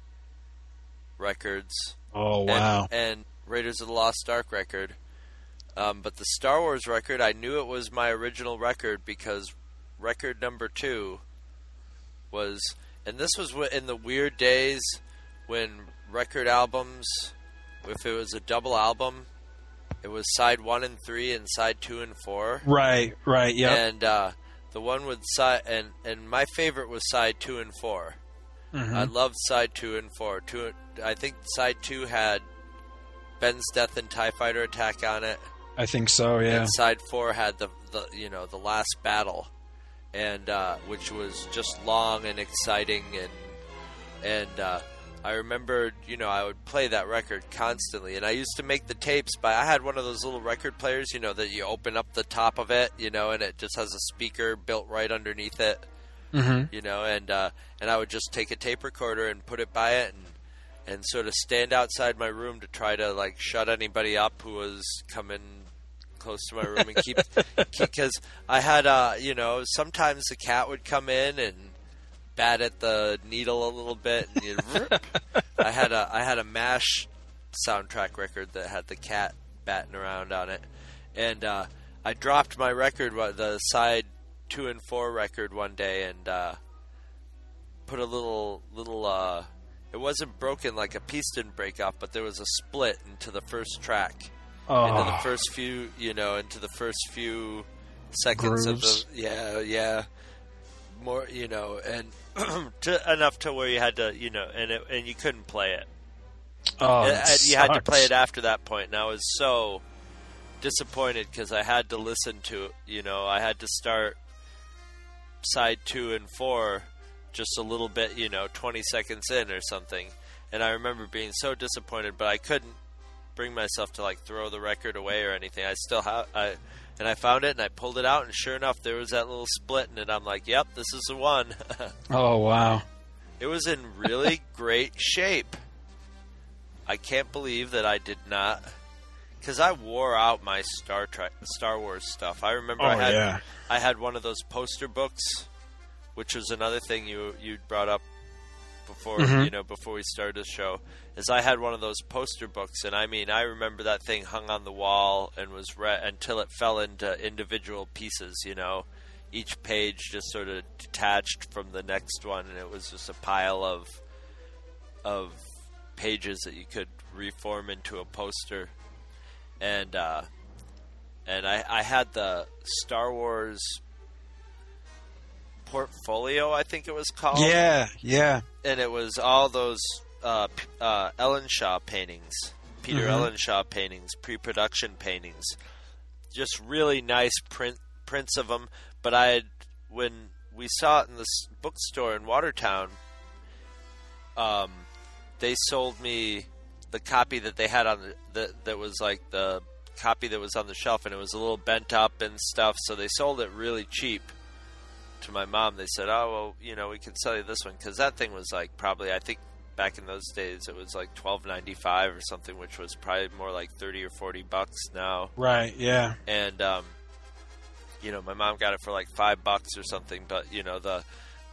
records. Oh and- wow! And, Raiders of the Lost Ark record. Um, but the Star Wars record, I knew it was my original record because record number two was, and this was in the weird days when record albums, if it was a double album, it was side one and three and side two and four. Right, right, yeah. And uh, the one with side and and my favorite was side two and 4 Mhm. I loved side two and four. Two, I think side two had Ben's death and Tie Fighter attack on it. I think so. Yeah. And side four had the, the you know the last battle, and uh, which was just long and exciting and and uh, I remembered you know I would play that record constantly, and I used to make the tapes by I had one of those little record players you know that you open up the top of it you know and it just has a speaker built right underneath it. Mhm. You know, and uh, and I would just take a tape recorder and put it by it and and sort of stand outside my room to try to like shut anybody up who was coming close to my room and keep because I had uh you know sometimes the cat would come in and bat at the needle a little bit and you'd I had a I had a mash soundtrack record that had the cat batting around on it. And uh I dropped my record the side 2 and 4 record one day and uh put a little little uh it wasn't broken like a piece didn't break off but there was a split into the first track into the Oh. first few you know into the first few seconds of the yeah yeah more, you know, and to, enough to where you had to, you know, and it, and you couldn't play it. Oh, And- it and you had to play it after that point, and I was so disappointed because I had to listen to, you know, I had to start side two and four just a little bit, you know, 20 seconds in or something. And I remember being so disappointed, but I couldn't bring myself to like throw the record away or anything. I still have, I, and I found it and I pulled it out, and sure enough, there was that little split in it. I'm like, yep, this is the one. Oh wow. It was in really great shape. I can't believe that I did not, because I wore out my Star Trek, Star Wars stuff. I remember oh, I Oh, had yeah. I had one of those poster books, which was another thing you you brought up before Mhm. you know before we started the show. Is I had one of those poster books, and I mean I remember that thing hung on the wall and was read until it fell into individual pieces. You know, each page just sort of detached from the next one, and it was just a pile of of pages that you could reform into a poster. And uh, and I, I had the Star Wars portfolio, I think it was called. Yeah, yeah. And it was all those uh, uh, Ellenshaw paintings, Peter Mhm. Ellenshaw paintings, pre-production paintings, just really nice print prints of them. But I had when we saw it in this bookstore in Watertown, um, they sold me the copy that they had on the that, that was like the copy that was on the shelf, and it was a little bent up and stuff. So they sold it really cheap to my mom. They said, "Oh, well, you know, we can sell you this one because that thing was like probably I think back in those days it was like twelve ninety five or something, which was probably more like thirty or forty bucks now." Right. Yeah. and um, you know my mom got it for like five bucks or something but you know the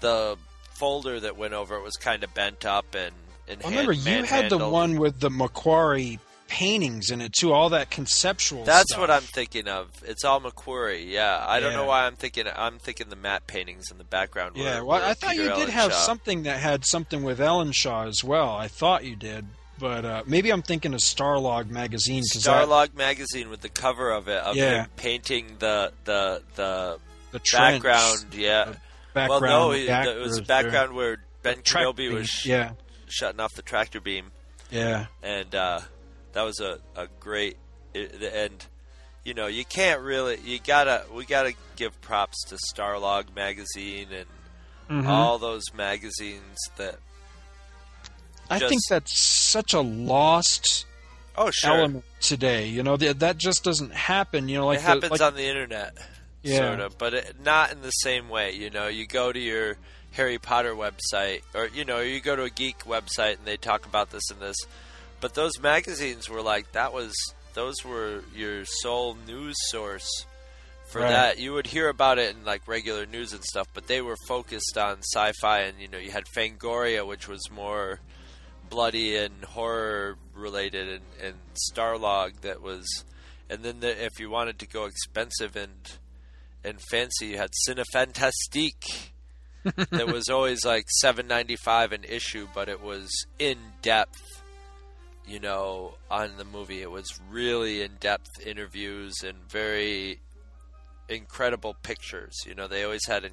the folder that went over it was kind of bent up and and I remember you had the one with the McQuarrie paintings in it too. All that conceptual. that's stuff. what i'm thinking of it's all mcquarrie yeah i don't know why i'm thinking i'm thinking the matte paintings in the background Yeah, well, I thought Peter you did Ellen have Shaw. something that had something with Ellenshaw as well. I thought you did, but uh, maybe I'm thinking of Starlog magazine. 'cause Starlog magazine with the cover of it of Yeah. him painting the the the, The trench, background. Yeah. background well, no, it, was the background where Ben Kenobi was yeah. shutting off the tractor beam. Yeah. and uh, that was a, a great and you know you can't really you gotta we gotta give props to Starlog magazine and Mhm. all those magazines that I just- think that's such a lost oh sure element today. You know that that just doesn't happen. You know, like it the- happens like- on the internet Yeah. sort of but it, not in the same way you know you go to your Harry Potter website or you know you go to a geek website and they talk about this and this but those magazines were like that was those were your sole news source for Right. that you would hear about it in like regular news and stuff but they were focused on sci-fi and you know you had Fangoria which was more bloody and horror related and, and Starlog that was and then the, if you wanted to go expensive and and fancy you had Cinefantastique that was always like 7.95 an issue but it was in depth you know on the movie. It was really in depth interviews and very incredible pictures. You know they always had an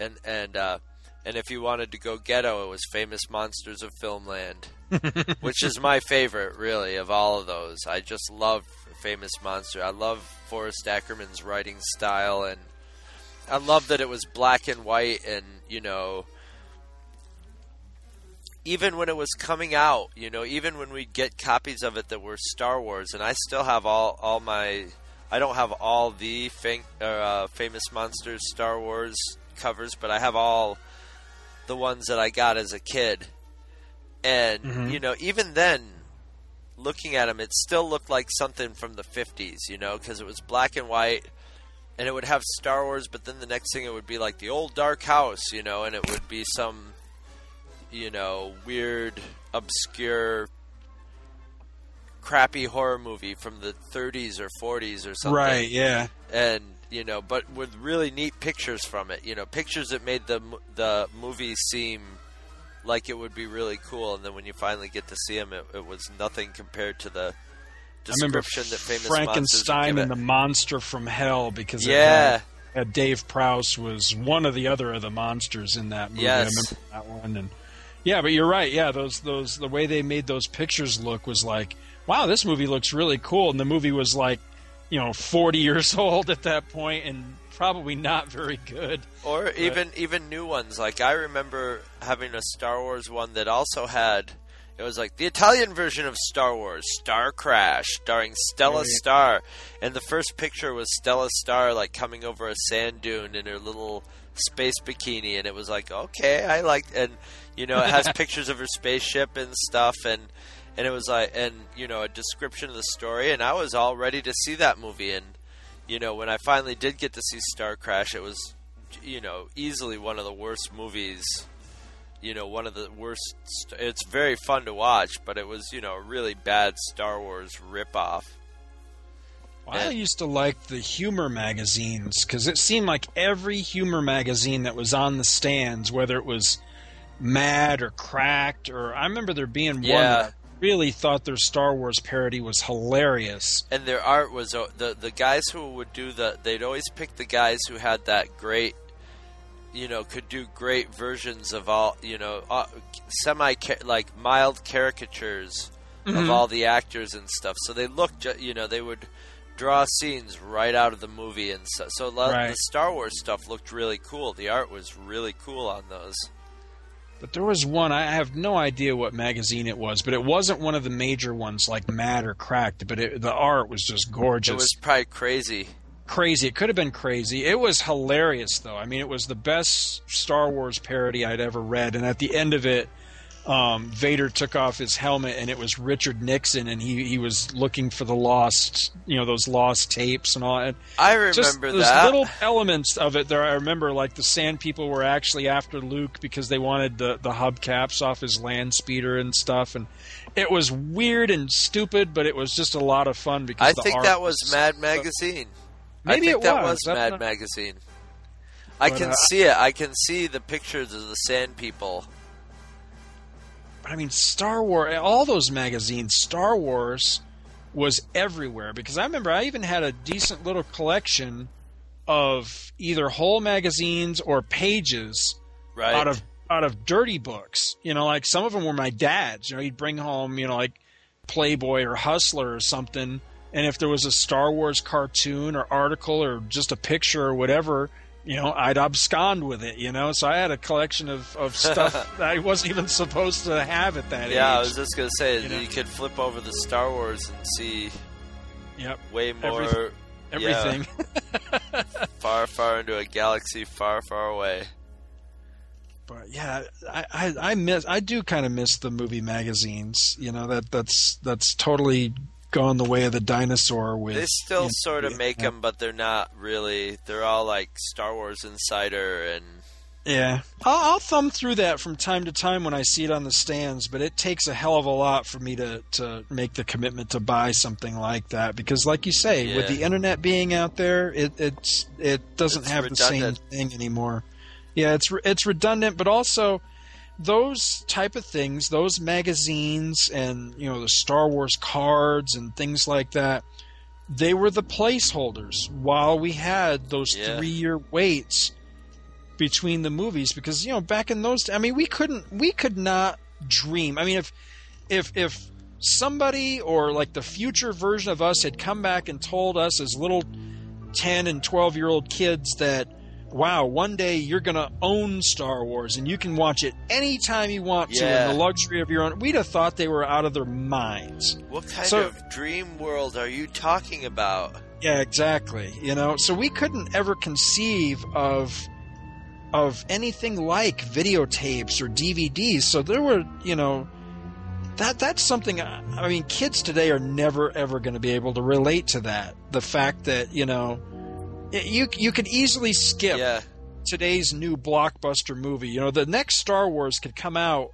and and uh and if you wanted to go ghetto it was famous monsters of filmland which is my favorite really of all of those. I just love famous monster. I love forrest ackerman's writing style and i love that it was black and white and you know even when it was coming out, you know, even when we'd get copies of it that were Star Wars, and I still have all all my, I don't have all the fam- uh, famous monsters Star Wars covers, but I have all the ones that I got as a kid, and Mhm. you know, even then, looking at them, it still looked like something from the '50s, you know, because it was black and white. And it would have Star Wars, but then the next thing it would be like the old dark house, you know, and it would be some you know, weird, obscure, crappy horror movie from the 30s or 40s or something. Right, yeah. And you know, but with really neat pictures from it. You know, pictures that made the the movie seem like it would be really cool. And then when you finally get to see them, it, it was nothing compared to the I remember description that famous Frankenstein and the monster from hell because Yeah. had had Dave Prowse was one of the other of the monsters in that movie. Yes. I remember that one and yeah, but you're right. Yeah, those those the way they made those pictures look was like, wow, this movie looks really cool. And the movie was like, you know, 40 years old at that point and probably not very good. Or even even new ones. Like I remember having a Star Wars one that also had it was like the Italian version of Star Wars, Star Crash, starring Stella. Star. And the first picture was Stella Star like coming over a sand dune in her little space bikini and it was like, okay, I like and you know, it has pictures of her spaceship and stuff and and it was like and you know, a description of the story and I was all ready to see that movie and you know, when I finally did get to see Star Crash, it was, you know, easily one of the worst movies. You know, one of the worst. St- it's very fun to watch, but it was, you know, a really bad Star Wars ripoff. I used to like the humor magazines because it seemed like every humor magazine that was on the stands, whether it was Mad or Cracked, or I remember there being one Yeah. that really thought their Star Wars parody was hilarious. And their art was uh, the the guys who would do the. They'd always pick the guys who had that great. You know, could do great versions of all. You know, uh, semi like mild caricatures of Mhm. all the actors and stuff. So they looked. You know, they would draw scenes right out of the movie and so. So a lot Right. the Star Wars stuff looked really cool. The art was really cool on those. But there was one, I have no idea what magazine it was, but it wasn't one of the major ones like Mad or Cracked, but it, the art was just gorgeous. It was probably crazy. crazy. It could have been crazy. It was hilarious, though. I mean, it was the best Star Wars parody I'd ever read. And at the end of it, um, Vader took off his helmet, and it was Richard Nixon, and he he was looking for the lost, you know, those lost tapes and all. And I remember those that. little elements of it there. I remember, like the Sand People were actually after Luke because they wanted the the hubcaps off his land speeder and stuff, and. It was weird and stupid, but it was just a lot of fun because I think that was Mad Magazine. Maybe I think it that was. was Mad not- Magazine. I But, can uh, see it. I can see the pictures of the Sand People. But I mean, Star Wars, all those magazines, Star Wars was everywhere because I remember I even had a decent little collection of either whole magazines or pages Right. out of out of dirty books. You know, like some of them were my dad's. You know, he'd bring home, you know, like Playboy or Hustler or something, and if there was a Star Wars cartoon or article or just a picture or whatever, you know, I'd abscond with it. You know, so I had a collection of of stuff that I wasn't even supposed to have at that age. yeah, I was just gonna say You know? you could flip over the Star Wars and see Yep. way more Everyth- yeah, everything. far, far into a galaxy far, far away. But yeah, I, I, I miss I do kind of miss the movie magazines. You know that that's that's totally gone the way of the dinosaur. With They still sort of make them, but they're not really. They're all like Star Wars Insider and Yeah, I'll, I'll thumb through that from time to time when I see it on the stands, but it takes a hell of a lot for me to, to make the commitment to buy something like that because, like you say, with the internet being out there, it it's it doesn't It's have redundant. the same thing anymore. Yeah, it's it's redundant, but also those type of things, those magazines, and you know the Star Wars cards and things like that. They were the placeholders while we had those Yeah. three year waits between the movies because you know back in those I mean we couldn't we could not dream. I mean if if if somebody or like the future version of us had come back and told us as little 10 and 12 year old kids that wow one day you're going to own Star Wars and you can watch it anytime you want to in the luxury of your own we'd have thought they were out of their minds. what kind So- of dream world are you talking about? Yeah, exactly. You know, so we couldn't ever conceive of of anything like videotapes or DVDs. So there were, you know, that that's something. I I mean, kids today are never ever going to be able to relate to that. The fact that you know, you you could easily skip Yeah, today's new blockbuster movie. You know, the next Star Wars could come out.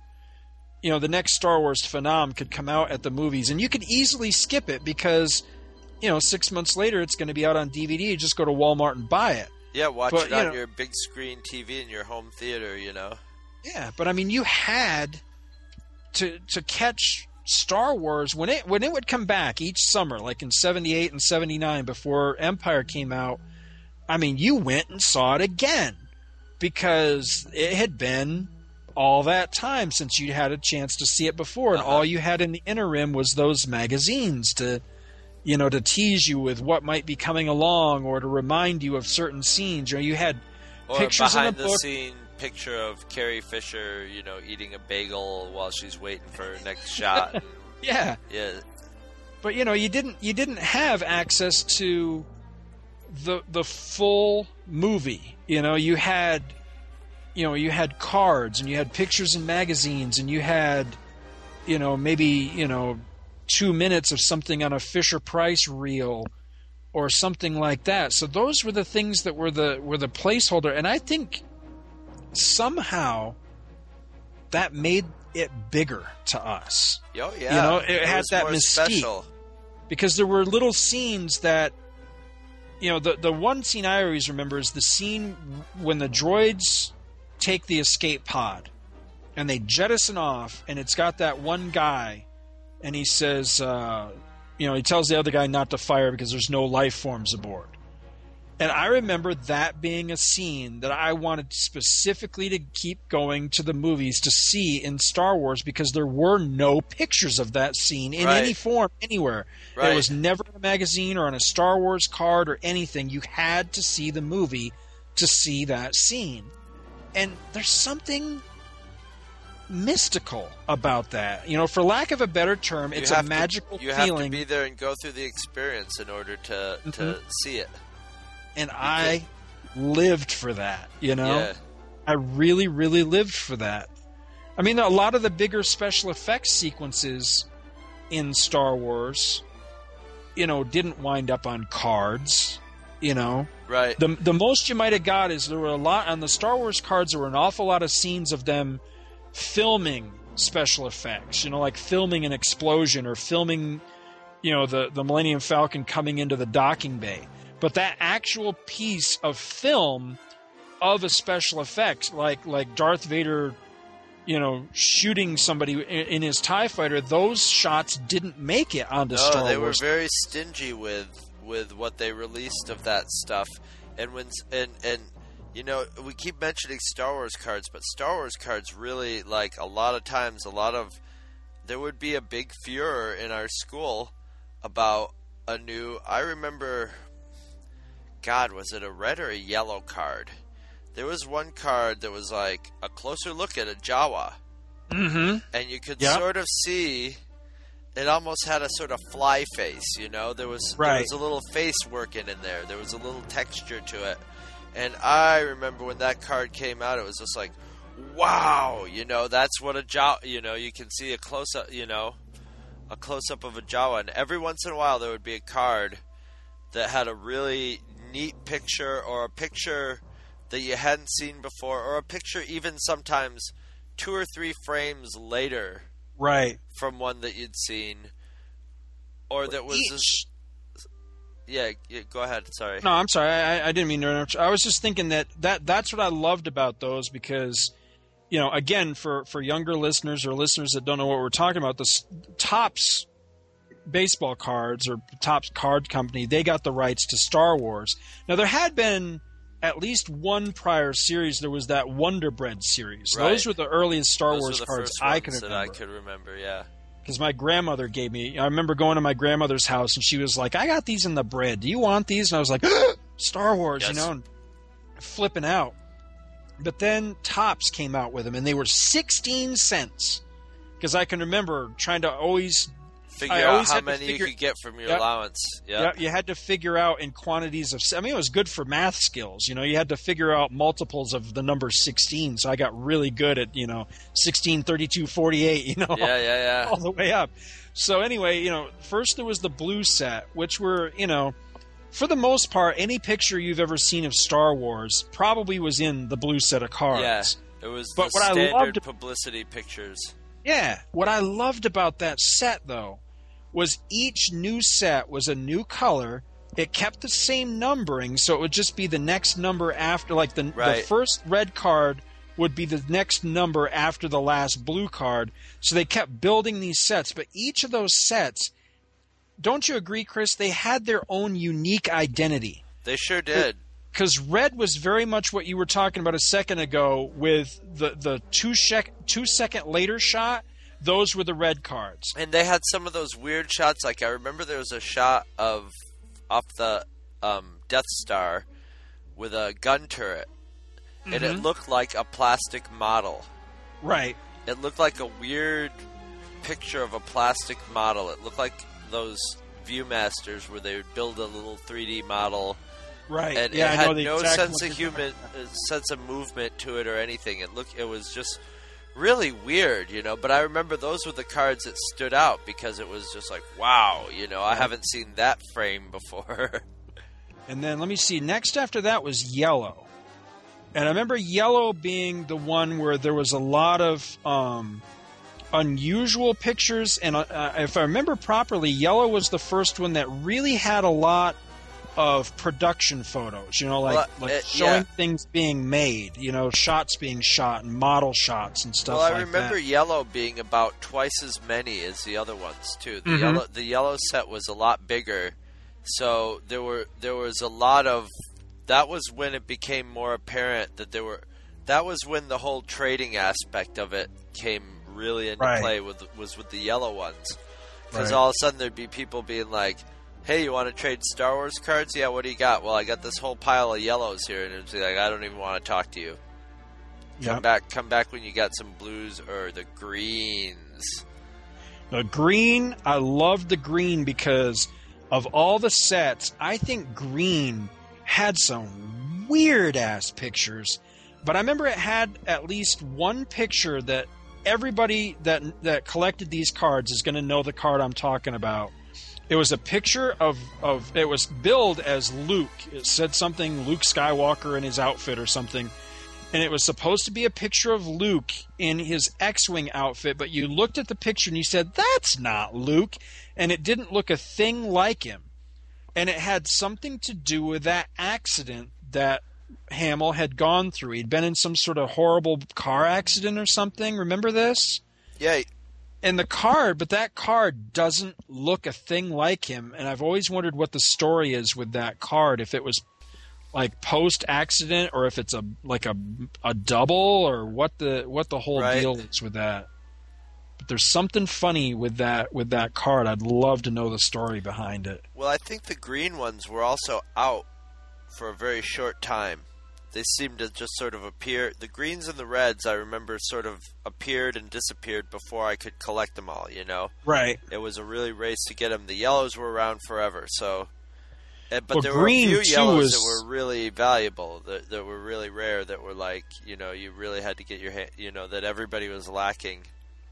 You know, the next Star Wars phenom could come out at the movies, and you could easily skip it because, you know, six months later it's going to be out on DVD. You just go to Walmart and buy it. yeah. Watch But, it you on know- your big screen TV in your home theater. You know. Yeah, but I mean, you had to to catch Star Wars when it when it would come back each summer, like in '78 and '79, before Empire came out. I mean, you went and saw it again because it had been all that time since you'd had a chance to see it before, and Uh-huh. all you had in the interim was those magazines to, you know, to tease you with what might be coming along or to remind you of certain scenes. Or you had Or pictures in behind the the scene picture of Carrie Fisher, you know, eating a bagel while she's waiting for her next shot. Yeah, yeah, but you know, you didn't you didn't have access to the the full movie. You know, you had you know, you had cards and you had pictures in magazines and you had you know, maybe, you know, 2 minutes of something on a Fisher Price reel or something like that. So those were the things that were the were the placeholder and I think somehow that made it bigger to us oh yeah, you know, it, had that mystique special. because there were little scenes that, you know, the the one scene I always remember is the scene when the droids take the escape pod and they jettison off, and it's got that one guy, and he says, uh, you know, he tells the other guy not to fire because there's no life forms aboard. And I remember that being a scene that I wanted specifically to keep going to the movies to see in Star Wars because there were no pictures of that scene in Right. any form anywhere. Right. It was never in a magazine or on a Star Wars card or anything. You had to see the movie to see that scene. And there's something mystical about that. You know, for lack of a better term, You it's a have to- magical you have to be there and go through the experience in order to to Mhm. see it. And I lived for that. You know, Yeah. I really, really lived for that. I mean, a lot of the bigger special effects sequences in Star Wars, you know, didn't wind up on cards. You know, Right. the the most you might have got is there were a lot on the Star Wars cards. There were an awful lot of scenes of them filming special effects. You know, like filming an explosion or filming, you know, the the Millennium Falcon coming into the docking bay. But that actual piece of film of a special effect, like like Darth Vader, you know, shooting somebody in, his Tie Fighter, those shots didn't make it onto Star Wars No, Star they were very stingy with with what they released of that stuff, and when and and you know we keep mentioning Star Wars cards, but Star Wars cards really like a lot of times a lot of there would be a big furor in our school about a new. I remember, God, was it a red or a yellow card? There was one card that was like a closer look at a Jawa. Mm-hmm. and you could Yeah. sort of see it almost had a sort of fly face you know? There was there was a little face working in there. There was a little texture to it. And i remember when that card came out it was just like wow you know? That's what a jawa you know you can see a close up you know a close up of a jawa. And every once in a while there would be a card that had a really neat picture or a picture that you hadn't seen before or a picture even sometimes two or three frames later Right. from one that you'd seen or that was yeah, yeah go ahead sorry No, I'm sorry. I, I didn't mean to interrupt. I was just thinking that, that that's what I loved about those because, you know, again, for, for younger listeners or listeners that don't know what we're talking about, the Topps baseball cards or Topps card company, they got the rights to Star Wars. Now, there had been at least one prior series. There was that Wonder Bread series. Right. Those were the earliest Star Those Wars cards I can remember I could remember yeah because my grandmother gave me. I remember going to my grandmother's house and she was like, "I got these in the bread. Do you want these?" And I was like, "Star Wars," you know, and flipping out. But then Topps came out with them, and they were sixteen cents. Because I can remember trying to always figure I out always how had to many figure- you could get from your Yep. allowance yeah yeah, you had to figure out in quantities of. I mean, it was good for math skills. You know, you had to figure out multiples of the number sixteen. So I got really good at you know 16, 32, 48, You know, yeah yeah yeah all the way up. So anyway, you know, first there was the blue set, which were, you know, for the most part, any picture you've ever seen of Star Wars probably was in the blue set of cards. yeah it was But the what I loved- publicity pictures Yeah. What I loved about that set, though, was each new set was a new color. It kept the same numbering, so it would just be the next number after, like the, the first red card would be the next number after the last blue card. So they kept building these sets, but each of those sets, don't you agree, Chris? They had their own unique identity. they sure did because red was very much what you were talking about a second ago with the the two sec two second later shot. Those were the red cards. And they had some of those weird shots. Like I remember there was a shot of off the um, Death Star with a gun turret, and it Mhm. looked like a plastic model. Right. It looked like a weird picture of a plastic model. It looked like those ViewMasters where they would build a little 3D model. Right. And yeah, it had no sense of human uh, sense of movement to it or anything. It looked it was just really weird, you know. But I remember those were the cards that stood out because it was just like, wow, you know, I haven't seen that frame before. And then let me see. Next after that was yellow, and I remember yellow being the one where there was a lot of um, unusual pictures. And uh, if I remember properly, yellow was the first one that really had a lot of production photos. You know, like Well, like uh, showing yeah. things being made. You know, shots being shot and model shots and stuff. Like that. Well, I like remember that. yellow being about twice as many as the other ones too. The Mhm. yellow the yellow set was a lot bigger, so there were there was a lot of. That was when it became more apparent that there were. That was when the whole trading aspect of it came really into Right. play with was with the yellow ones, because Right. all of a sudden there'd be people being like. Hey, you want to trade Star Wars cards? Yeah, what do you got? Well, I got this whole pile of yellows here, and it's like I don't even want to talk to you. Come Yep. back, come back when you got some blues or the greens. The green, I love the green because of all the sets, I think green had some weird ass pictures. But I remember it had at least one picture that everybody that that collected these cards is going to know the card I'm talking about. It was a picture of of it was billed as Luke. It said something Luke Skywalker in his outfit or something and it was supposed to be a picture of Luke in his X-wing outfit, but you looked at the picture and you said that's not Luke, and it didn't look a thing like him. And it had something to do with that accident that Hamill had gone through. He'd been in some sort of horrible car accident or something. Remember this? Yeah, And the card, but that card doesn't look a thing like him. And I've always wondered what the story is with that card. If it was like post accident, or if it's a like a a double, or what the what the whole Right. deal is with that. But there's something funny with that with that card. I'd love to know the story behind it. Well, I think the green ones were also out for a very short time. They seemed to just sort of appear. The greens and the reds, I remember, sort of appeared and disappeared before I could collect them all. You know, Right. it was a really race to get them. The yellows were around forever, so. eh, But Well, there green, were a few yellows that were really valuable, that, that were really rare, that were like, you know, you really had to get your hand, you know, that everybody was lacking.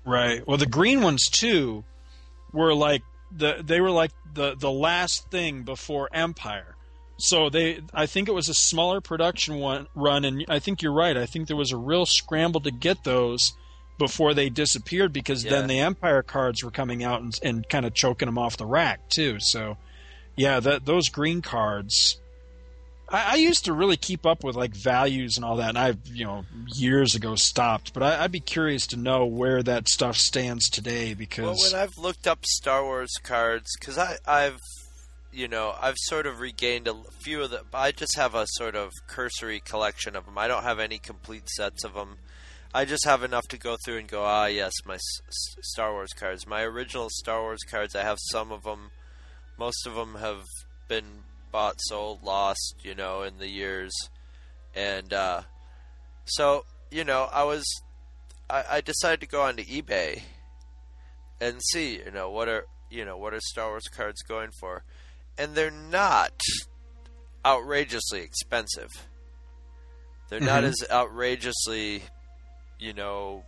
Right. Well, the green ones too were like the they were like the the last thing before Empire. So they I think it was a smaller production one run and I think you're right. I think there was a real scramble to get those before they disappeared because Yeah. then the Empire cards were coming out and, and kind of choking them off the rack too. So yeah, that those green cards I, I used to really keep up with like values and all that, and i've you know, years ago stopped. But I, I'd be curious to know where that stuff stands today Well, because when I've looked up Star Wars cards, because I I've you know I've sort of regained a few of the. I just have a sort of cursory collection of them. I don't have any complete sets of them. I just have enough to go through and go, ah, yes, my S- Star Wars cards, my original Star Wars cards. I have some of them. Most of them have been bought, sold, lost, you know, in the years, and uh, so you know, I was I, I decided to go onto eBay and see, you know, what are you know what are Star Wars cards going for, and they're not outrageously expensive. They're not Mhm. as outrageously, you know.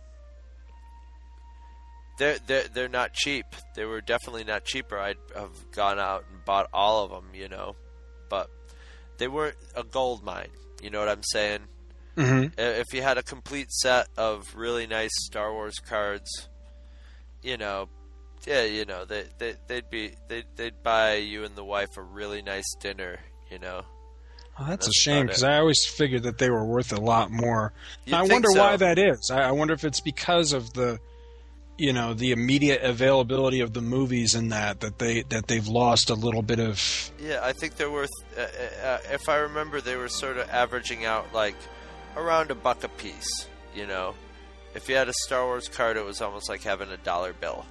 They're, they're they're not cheap. They were definitely not cheaper. I'd have gone out and bought all of them, you know, but they weren't a gold mine. You know what I'm saying? Mhm. If you had a complete set of really nice Star Wars cards, you know, yeah, you know, they they they'd be they they'd buy you and the wife a really nice dinner, you know. Oh, that's, a shame because. I always figured that they were worth a lot more. I wonder so. why that is. I, I wonder if it's because of the you know the immediate availability of the movies and that that they that they've lost a little bit of Yeah, I think they're worth. Uh, uh, if I remember, they were sort of averaging out like around a buck a piece. You know, if you had a Star Wars card, it was almost like having a dollar bill,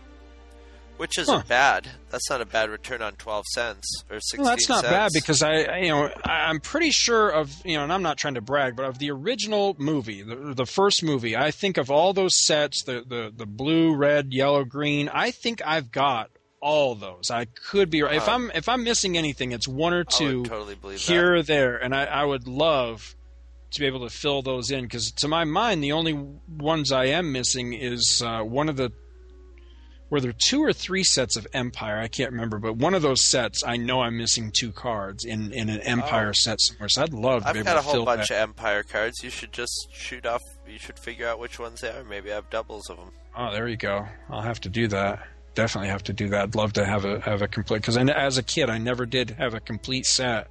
which isn't Huh. bad. That's not a bad return on twelve cents or sixteen. Well, that's not cents. bad because I, you know, I'm pretty sure of, you know, and I'm not trying to brag, but of the original movie, the, the first movie, I think of all those sets, the, the, the blue, red, yellow, green. I think I've got all those. I could be right. If I'm if I'm missing anything, it's one or two totally here or there, and I, I would love to be able to fill those in because to my mind, the only ones I am missing is uh, one of the were there two or three sets of Empire? I can't remember, but one of those sets, I know I'm missing two cards in, in an Empire Oh. set somewhere. So I'd love to I've be able got a whole bunch that. of Empire cards. You should just shoot off. You should figure out which ones they are. Maybe I have doubles of them. Oh, there you go. I'll have to do that. Definitely have to do that. I'd love to have a have a complete because as a kid, I never did have a complete set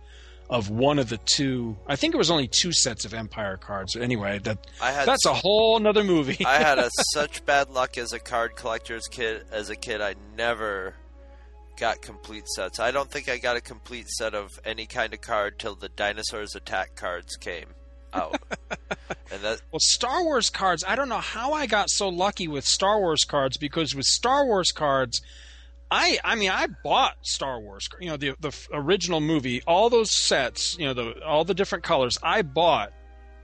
of one of the two. I think it was only two sets of Empire cards. Anyway, that I had that's a whole nother movie. I had a, such bad luck as a card collector's kid. As a kid, I never got complete sets. I don't think I got a complete set of any kind of card till the Dinosaurs Attack cards came out. and that Well, Star Wars cards, I don't know how I got so lucky with Star Wars cards because with Star Wars cards, I I mean I bought Star Wars, you know, the the original movie, all those sets, you know, the all the different colors. I bought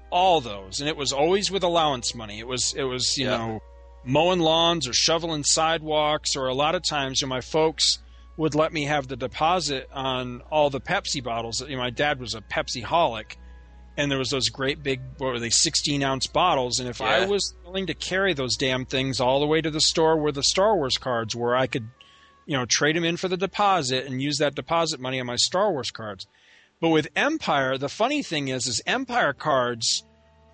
all those and it was always with allowance money. It was it was, you Yeah. know, mowing lawns or shoveling sidewalks or a lot of times you know, my folks would let me have the deposit on all the Pepsi bottles. You know, my dad was a Pepsi holic and there was those great big what were they 16 ounce bottles and if i was willing to carry those damn things all the way to the store where the star wars cards were i could you know trade them in for the deposit and use that deposit money on my star wars cards. But with empire the funny thing is is empire cards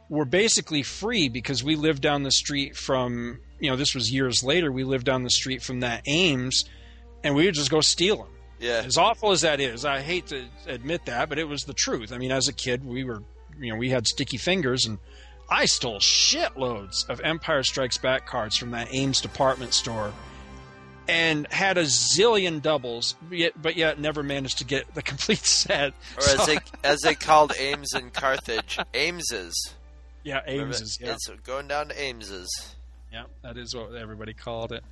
were basically free because we lived down the street from you know this was years later we lived down the street from that ames and we would just go steal them yeah, as awful as that is, I hate to admit that, but it was the truth. I mean, as a kid, we were, you know, we had sticky fingers, and I stole shitloads of Empire Strikes Back cards from that Ames department store, and had a zillion doubles, yet, but yet never managed to get the complete set. or as they as they called Ames in Carthage, Ames's. yeah, Ames's, yeah, It's going down to Ames's. yeah, that is what everybody called it.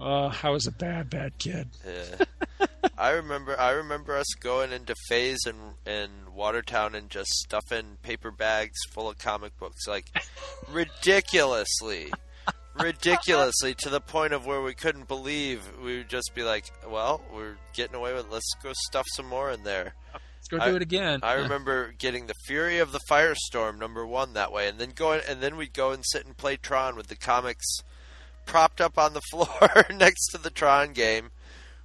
Uh, I was a bad, bad kid. Yeah. I remember I remember us going into Faze and in Watertown and just stuffing paper bags full of comic books like ridiculously ridiculously to the point of where we couldn't believe we would just be like well we're getting away with it. let's go stuff some more in there Let's go I- do it again. I remember getting the Fury of the Firestorm number one that way, and then going, and then we'd go and sit and play Tron with the comics propped up on the floor next to the Tron game,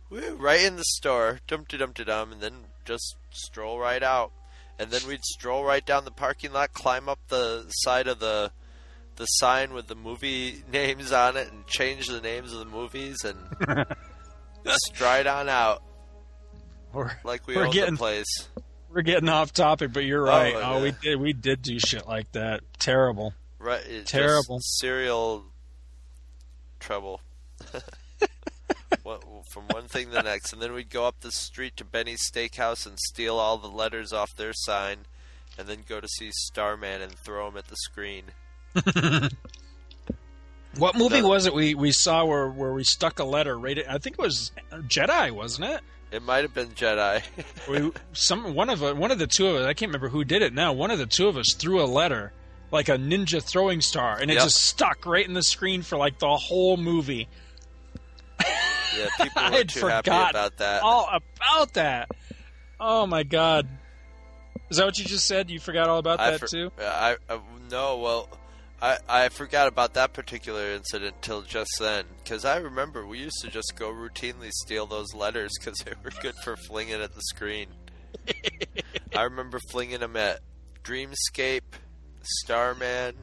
Woo, right in the store, dum dum dum, and then just stroll right out, and then we'd stroll right down the parking lot, climb up the side of the the sign with the movie names on it, and change the names of the movies, and stride on out We're, like we own getting the place. we're getting off topic, but you're oh, right. Oh, Oh, yeah. we did we did do shit like that. Terrible. Right, it's Terrible. Serial trouble. What- From one thing to the next, and then we'd go up the street to Benny's Steakhouse and steal all the letters off their sign, and then go to see Starman and throw them at the screen. What movie The- was it we, we saw where, where we stuck a letter right at, I think it was Jedi, wasn't it? It might have been Jedi. We some one of one of the two of us, I can't remember who did it now. One of the two of us threw a letter like a ninja throwing star and it Yep. just stuck right in the screen for like the whole movie. yeah, people I were had too happy about that. all about that. Oh my god. Is that what you just said? You forgot all about I that for- too? I, I no, well, I I forgot about that particular incident till just then because I remember we used to just go routinely steal those letters because they were good for flinging at the screen. I remember flinging them at Dreamscape, Starman.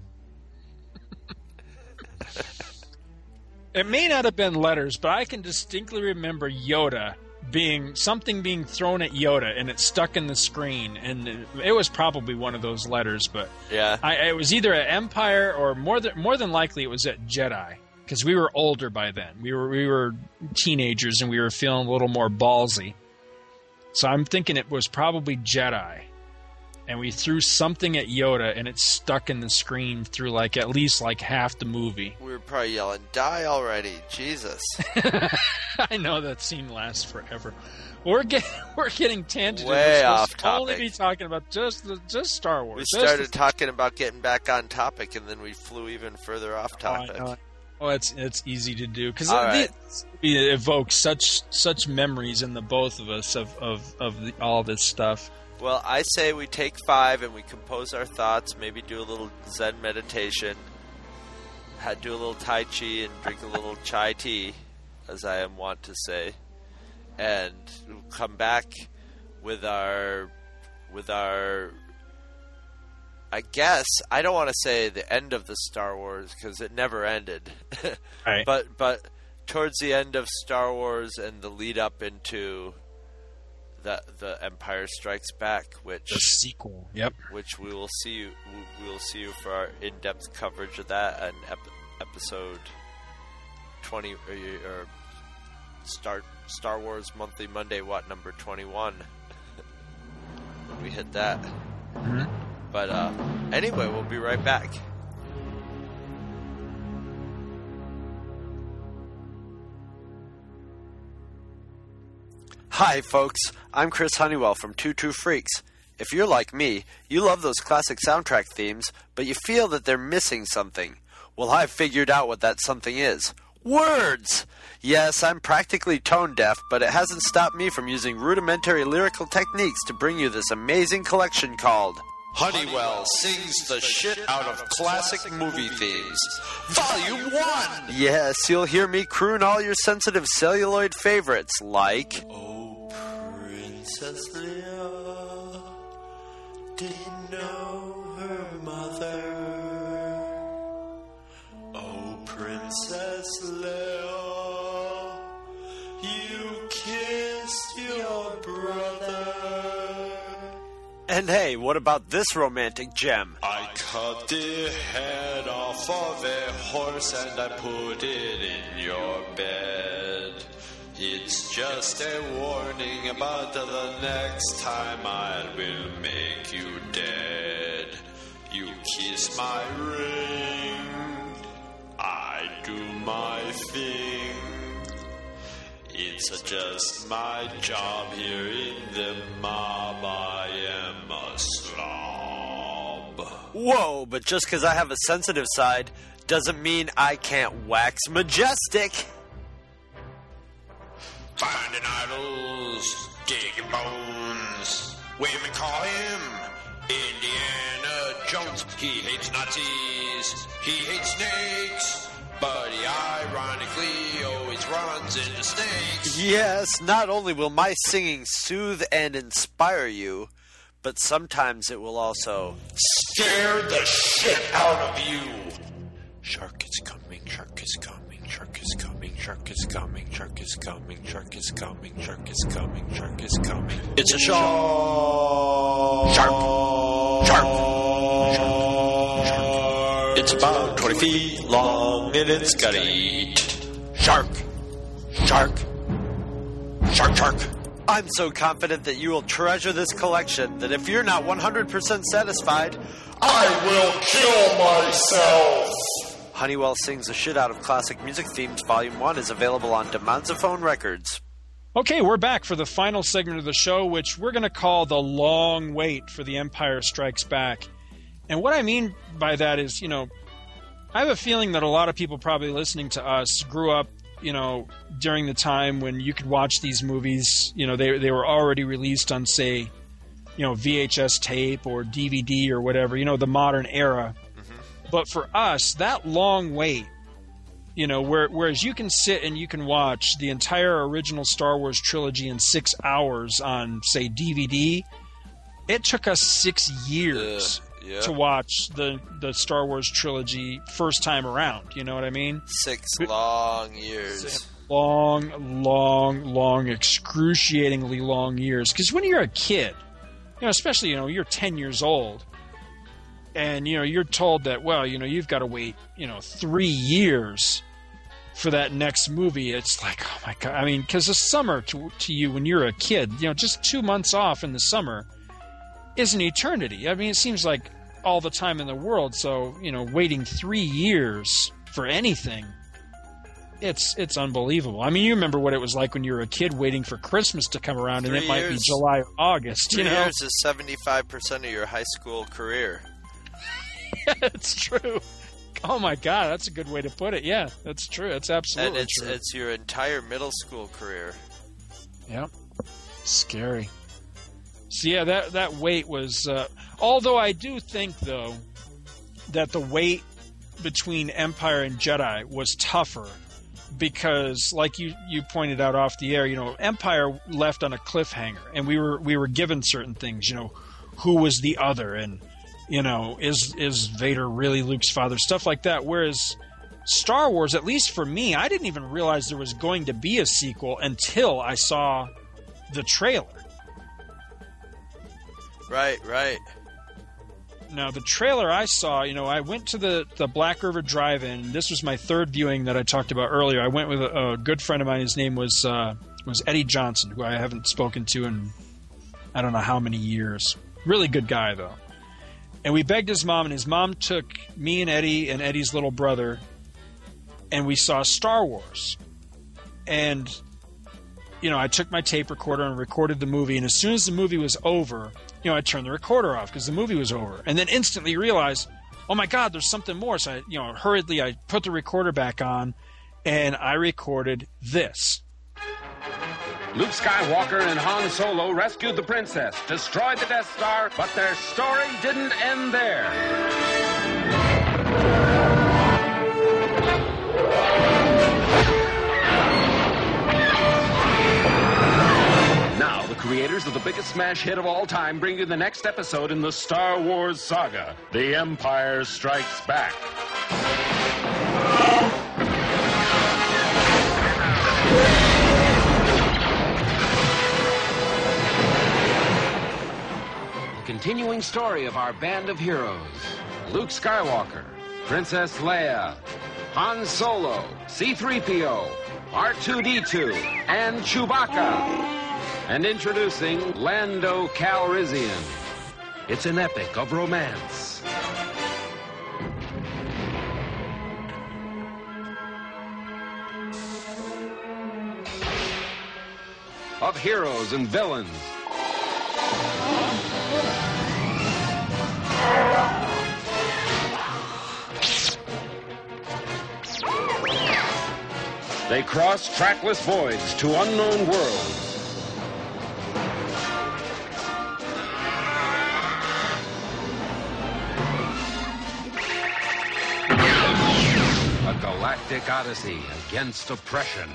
It may not have been letters, but I can distinctly remember Yoda being something being thrown at Yoda and it stuck in the screen, and it, it was probably one of those letters. But Yeah, I, it was either at Empire or more than more than likely it was at Jedi. because we were older by then. We were we were teenagers and we were feeling a little more ballsy. So I'm thinking it was probably Jedi. And we threw something at Yoda and it stuck in the screen through like at least like half the movie. We were probably yelling, "Die already, Jesus!" I know that scene lasts forever. We're getting we're getting tangent. Way off to Only be talking about just the, just Star Wars. We started talking about getting back on topic, and then we flew even further off Oh, topic. know. Oh, it's it's easy to do because it, right. it evokes such such memories in the both of us of of of the, all this stuff. Well, I say we take five and we compose our thoughts. Maybe do a little Zen meditation. Do a little Tai Chi and drink a little chai tea, as I am wont to say, and we'll come back with our with our. I guess I don't want to say the end of the Star Wars because it never ended, Right. but but towards the end of Star Wars and the lead up into the the Empire Strikes Back, which The sequel. Yep. which we will see you we will see you for our in depth coverage of that and ep- episode twenty or, or Star Star Wars Monthly Monday what number twenty one when we hit that. Mhm. But uh, anyway, we'll be right back. Hi, folks. I'm Chris Honeywell from Two True Freaks. If you're like me, you love those classic soundtrack themes, but you feel that they're missing something. Well, I've figured out what that something is. Words! Yes, I'm practically tone deaf, but it hasn't stopped me from using rudimentary lyrical techniques to bring you this amazing collection called Honeywell Sings the Shit Out of Classic Movie Themes. Volume 1! Yes, you'll hear me croon all your sensitive celluloid favorites like. Oh, Princess Leia didn't know her mother. Oh, Princess Leia, And hey, what about this romantic gem? I cut the head off of a horse and I put it in your bed. It's just a warning about the next time I will make you dead. You kiss my ring, I do my thing. It's just my job here in the mob. I am a slob. Whoa, but just because I have a sensitive side doesn't mean I can't wax majestic. Finding idols, digging bones. Women call him Indiana Jones. He hates Nazis, he hates snakes. But he ironically always runs into snakes. Yes, not only will my singing soothe and inspire you, but sometimes it will also scare the shit out of you. Shark is coming, shark is coming, shark is coming, shark is coming, shark is coming, shark is coming, shark is coming, shark is coming. It's a shark. Shark. Shark. Shark. Shark. It's about 20 feet long and it's got eight. Shark. Shark. Shark, shark. I'm so confident that you will treasure this collection that if you're not 100% satisfied, I will kill myself. Honeywell Sings the Shit Out of Classic Music Themes Volume 1 is available on Demonzophone Records. Okay, we're back for the final segment of the show, which we're going to call the long wait for The Empire Strikes Back. And what I mean by that is, you know, I have a feeling that a lot of people probably listening to us grew up, you know, during the time when you could watch these movies. You know, they they were already released on, say, you know, VHS tape or DVD or whatever. You know, the modern era. Mm-hmm. But for us, that long wait, you know, where, whereas you can sit and you can watch the entire original Star Wars trilogy in six hours on, say, DVD, it took us six years Yeah, yeah. to watch the the Star Wars trilogy first time around. You know what I mean? Six long years. Long, long, long, excruciatingly long years. Because when you're a kid, you know, especially you know, you're ten years old, and you know, you're told that well, you know, you've got to wait, you know, three years for that next movie, it's like, oh my god! I mean, because the summer to, to you when you're a kid, you know, just two months off in the summer is an eternity. I mean, it seems like all the time in the world. So you know, waiting three years for anything, it's it's unbelievable. I mean, you remember what it was like when you were a kid waiting for Christmas to come around, and Three it might be. July or August. Three You know, years is seventy-five percent of your high school career. yeah, it's true. Oh my god, that's a good way to put it. Yeah, that's true. That's absolutely and it's true. it's your entire middle school career. Yep. Scary. So yeah, that that wait was. Uh, although I do think though that the wait between Empire and Jedi was tougher because, like you you pointed out off the air, you know, Empire left on a cliffhanger, and we were we were given certain things. You know, who was the other, and you know, is is Vader really Luke's father? Stuff like that. Whereas Star Wars, at least for me, I didn't even realize there was going to be a sequel until I saw the trailer. Right, right. Now, the trailer I saw, you know, I went to the, the Black River Drive-In. This was my third viewing that I talked about earlier. I went with a, a good friend of mine. His name was uh, was Eddie Johnson, who I haven't spoken to in I don't know how many years. Really good guy though. And we begged his mom, and his mom took me and Eddie and Eddie's little brother, and we saw Star Wars. And you know, I took my tape recorder and recorded the movie. And as soon as the movie was over, you know, I turned the recorder off because the movie was over, and then instantly realized, oh my God, there's something more. So I, you know, hurriedly I put the recorder back on, and I recorded this. Luke Skywalker and Han Solo rescued the princess, destroyed the Death Star, but their story didn't end there. Creators of the biggest smash hit of all time bring you the next episode in the Star Wars saga The Empire Strikes Back. The continuing story of our band of heroes Luke Skywalker, Princess Leia, Han Solo, C3PO, R2D2, and Chewbacca. And introducing Lando Calrissian. It's an epic of romance. Of heroes and villains. They cross trackless voids to unknown worlds. Galactic odyssey against oppression.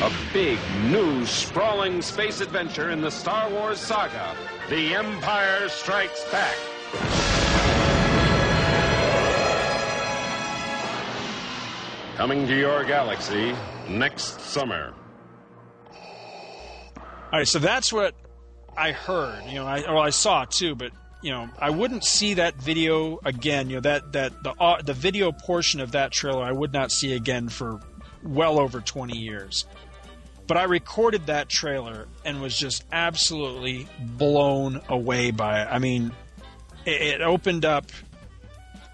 A big, new, sprawling space adventure in the Star Wars saga The Empire Strikes Back. Coming to your galaxy next summer. All right, so that's what I heard. You know, I well, I saw too, but you know, I wouldn't see that video again. You know, that that the uh, the video portion of that trailer, I would not see again for well over twenty years. But I recorded that trailer and was just absolutely blown away by it. I mean, it, it opened up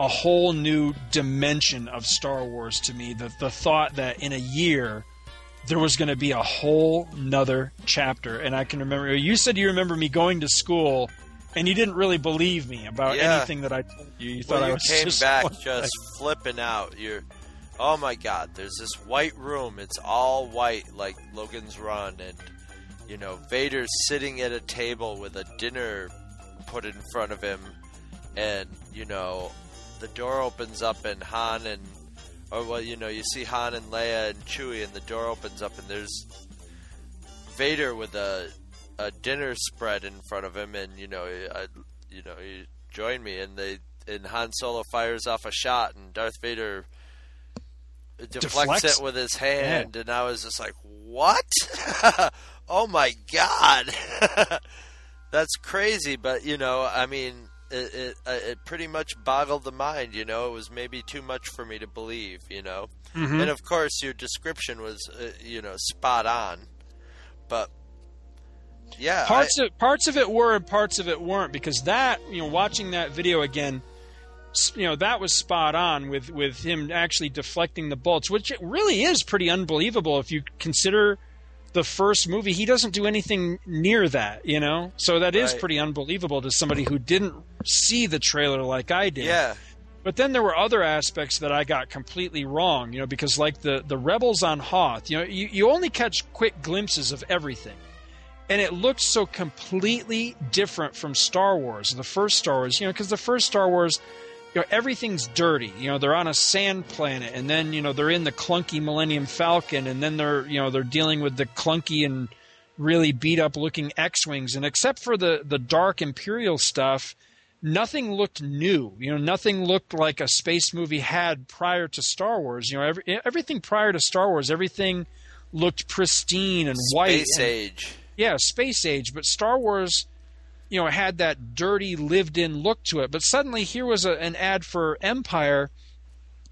a whole new dimension of Star Wars to me. The the thought that in a year there was going to be a whole nother chapter. And I can remember you said you remember me going to school and you didn't really believe me about Yeah. anything that I told you. You thought well, I was came just back like- just flipping out. You're, oh my God! There's this white room. It's all white, like Logan's Run, and you know Vader's sitting at a table with a dinner put in front of him, and you know the door opens up and Han and or well, you know you see Han and Leia and Chewie, and the door opens up and there's Vader with a a dinner spread in front of him, and you know, I, you know, you join me, and they and Han Solo fires off a shot, and Darth Vader deflects, Deflects? it with his hand, and I was just like, what? oh my god, that's crazy. But you know, I mean, it, it uh, it pretty much boggled the mind. You know, it was maybe too much for me to believe. You know, Mhm. and of course, your description was uh, you know spot on. But yeah, parts I- of parts of it were and parts of it weren't because that you know watching that video again you know that was spot on with with him actually deflecting the bolts, which it really is pretty unbelievable if you consider the first movie he doesn't do anything near that you know so that is Right. pretty unbelievable to somebody who didn't see the trailer like I did yeah. but then there were other aspects that I got completely wrong, you know, because like the the rebels on Hoth, you know, you, you only catch quick glimpses of everything. And it looked so completely different from Star Wars, the first Star Wars, you know, because the first Star Wars, you know, everything's dirty. You know, they're on a sand planet, and then you know they're in the clunky Millennium Falcon, and then they're you know they're dealing with the clunky and really beat up looking X-wings, and except for the the dark Imperial stuff, nothing looked new. You know, nothing looked like a space movie had prior to Star Wars. You know, every, everything prior to Star Wars, everything looked pristine and white. Space age. yeah, space age, but Star Wars, you know, had that dirty, lived-in look to it. But suddenly, here was a, an ad for Empire,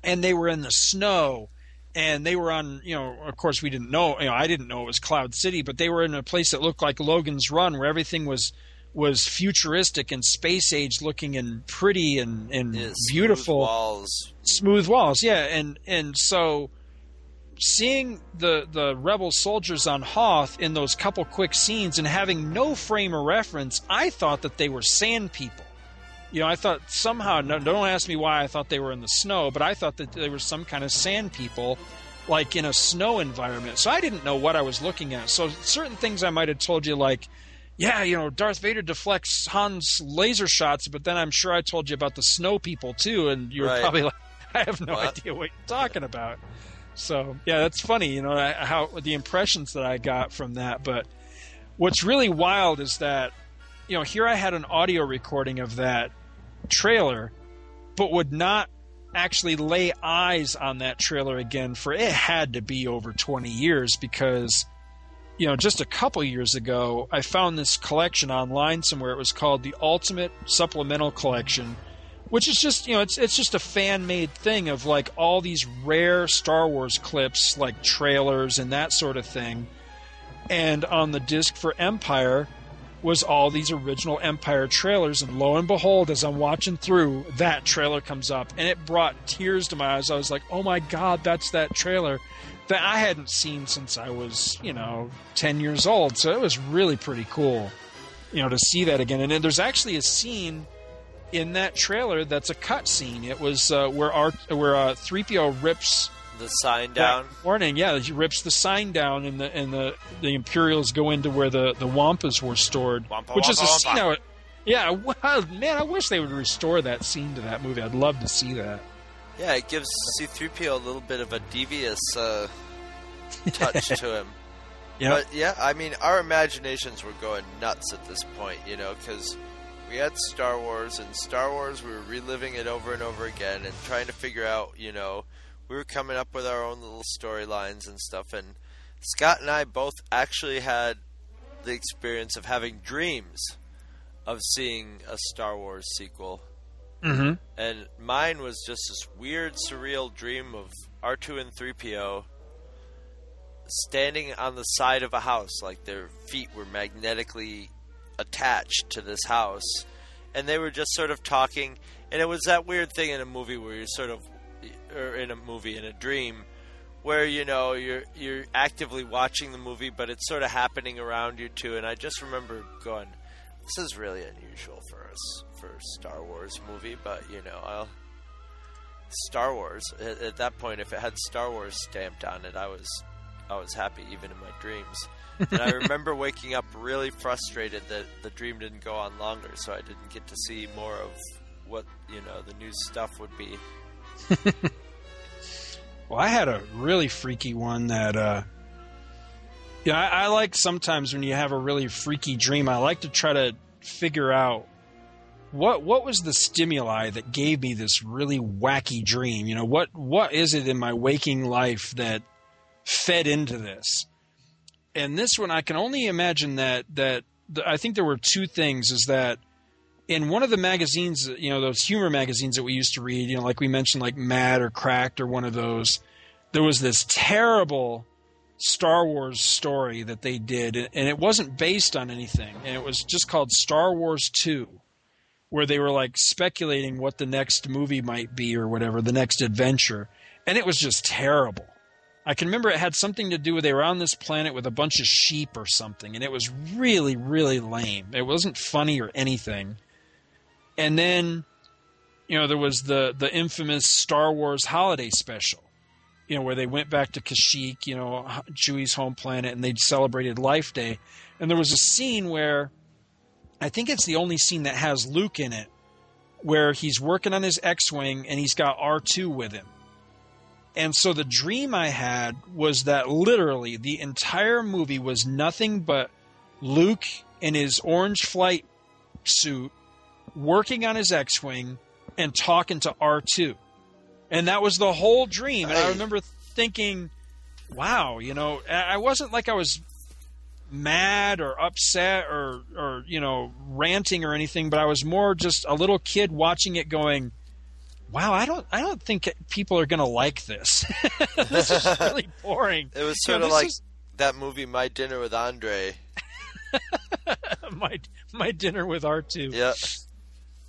and they were in the snow, and they were on, you know, of course, we didn't know, you know, I didn't know it was Cloud City, but they were in a place that looked like Logan's Run, where everything was was futuristic and space age looking and pretty and and Yeah, smooth beautiful walls. smooth walls yeah and and so seeing the the rebel soldiers on hoth in those couple quick scenes and having no frame of reference i thought that they were sand people you know i thought somehow no, don't ask me why i thought they were in the snow but i thought that they were some kind of sand people like in a snow environment so i didn't know what i was looking at so certain things i might have told you like yeah, you know, Darth Vader deflects Han's laser shots, but then I'm sure I told you about the snow people too, and you're Right. probably like, I have no What? idea what you're talking about. So yeah, that's funny, you know, how the impressions that I got from that. But what's really wild is that, you know, here I had an audio recording of that trailer, but would not actually lay eyes on that trailer again for it had to be over 20 years because you know, just a couple years ago, I found this collection online somewhere. It was called the Ultimate Supplemental Collection, which is just, you know, it's it's just a fan made thing of like all these rare Star Wars clips, like trailers and that sort of thing. And on the disc for Empire was all these original Empire trailers, and lo and behold, as I'm watching through, that trailer comes up, and it brought tears to my eyes. I was like, "Oh my god, that's that trailer!" that I hadn't seen since I was, you know, 10 years old. So it was really pretty cool, you know, to see that again. And then there's actually a scene in that trailer that's a cut scene. It was uh, where our where uh, 3PO rips The sign down. warning. Yeah, he rips the sign down, and the and the the Imperials go into where the the Wampas were stored, Wampa, which is a wampa, scene. wampa. I yeah, wow, man, I wish they would restore that scene to that movie. I'd love to see that. Yeah, it gives C3PO a little bit of a devious uh, touch to him. Yep. But yeah, I mean, our imaginations were going nuts at this point, you know, because we had Star Wars, and Star Wars, we were reliving it over and over again and trying to figure out, you know, we were coming up with our own little storylines and stuff. And Scott and I both actually had the experience of having dreams of seeing a Star Wars sequel. Mm-hmm. And mine was just this weird, surreal dream of R2 and 3PO standing on the side of a house, like their feet were magnetically attached to this house. And they were just sort of talking. And it was that weird thing in a movie where you're sort of, or in a movie, in a dream, where you know you're you're actively watching the movie, but it's sort of happening around you too. And I just remember going, "This is really unusual for us for a Star Wars movie," but you know, I'll, Star Wars at, at that point, if it had Star Wars stamped on it, I was I was happy even in my dreams. And I remember waking up really frustrated that the dream didn't go on longer, so I didn't get to see more of what you know the new stuff would be. Well, I had a really freaky one that, uh, yeah, I, I like sometimes when you have a really freaky dream, I like to try to figure out what what was the stimuli that gave me this really wacky dream. You know, what what is it in my waking life that fed into this? And this one I can only imagine that that the, I think there were two things. Is that in one of the magazines, you know, those humor magazines that we used to read, you know, like we mentioned, like Mad or Cracked or one of those, there was this terrible Star Wars story that they did, and it wasn't based on anything, and it was just called Star Wars Two, where they were like speculating what the next movie might be or whatever, the next adventure, and it was just terrible. I can remember it had something to do with they were on this planet with a bunch of sheep or something, and it was really, really lame. It wasn't funny or anything. And then, you know, there was the the infamous Star Wars holiday special, you know, where they went back to Kashyyyk, you know, Chewie's home planet, and they celebrated Life Day. And there was a scene where I think it's the only scene that has Luke in it, where he's working on his X-wing and he's got R2 with him. And so the dream I had was that literally the entire movie was nothing but Luke in his orange flight suit working on his X-wing and talking to R2. And that was the whole dream. And I remember thinking, wow, you know, I wasn't like I was mad or upset or or you know, ranting or anything, but I was more just a little kid watching it going, wow, I don't, I don't think people are going to like this. this is really boring. It was You know, sort of like is- that movie My Dinner with Andre. my my dinner with R two. Yeah.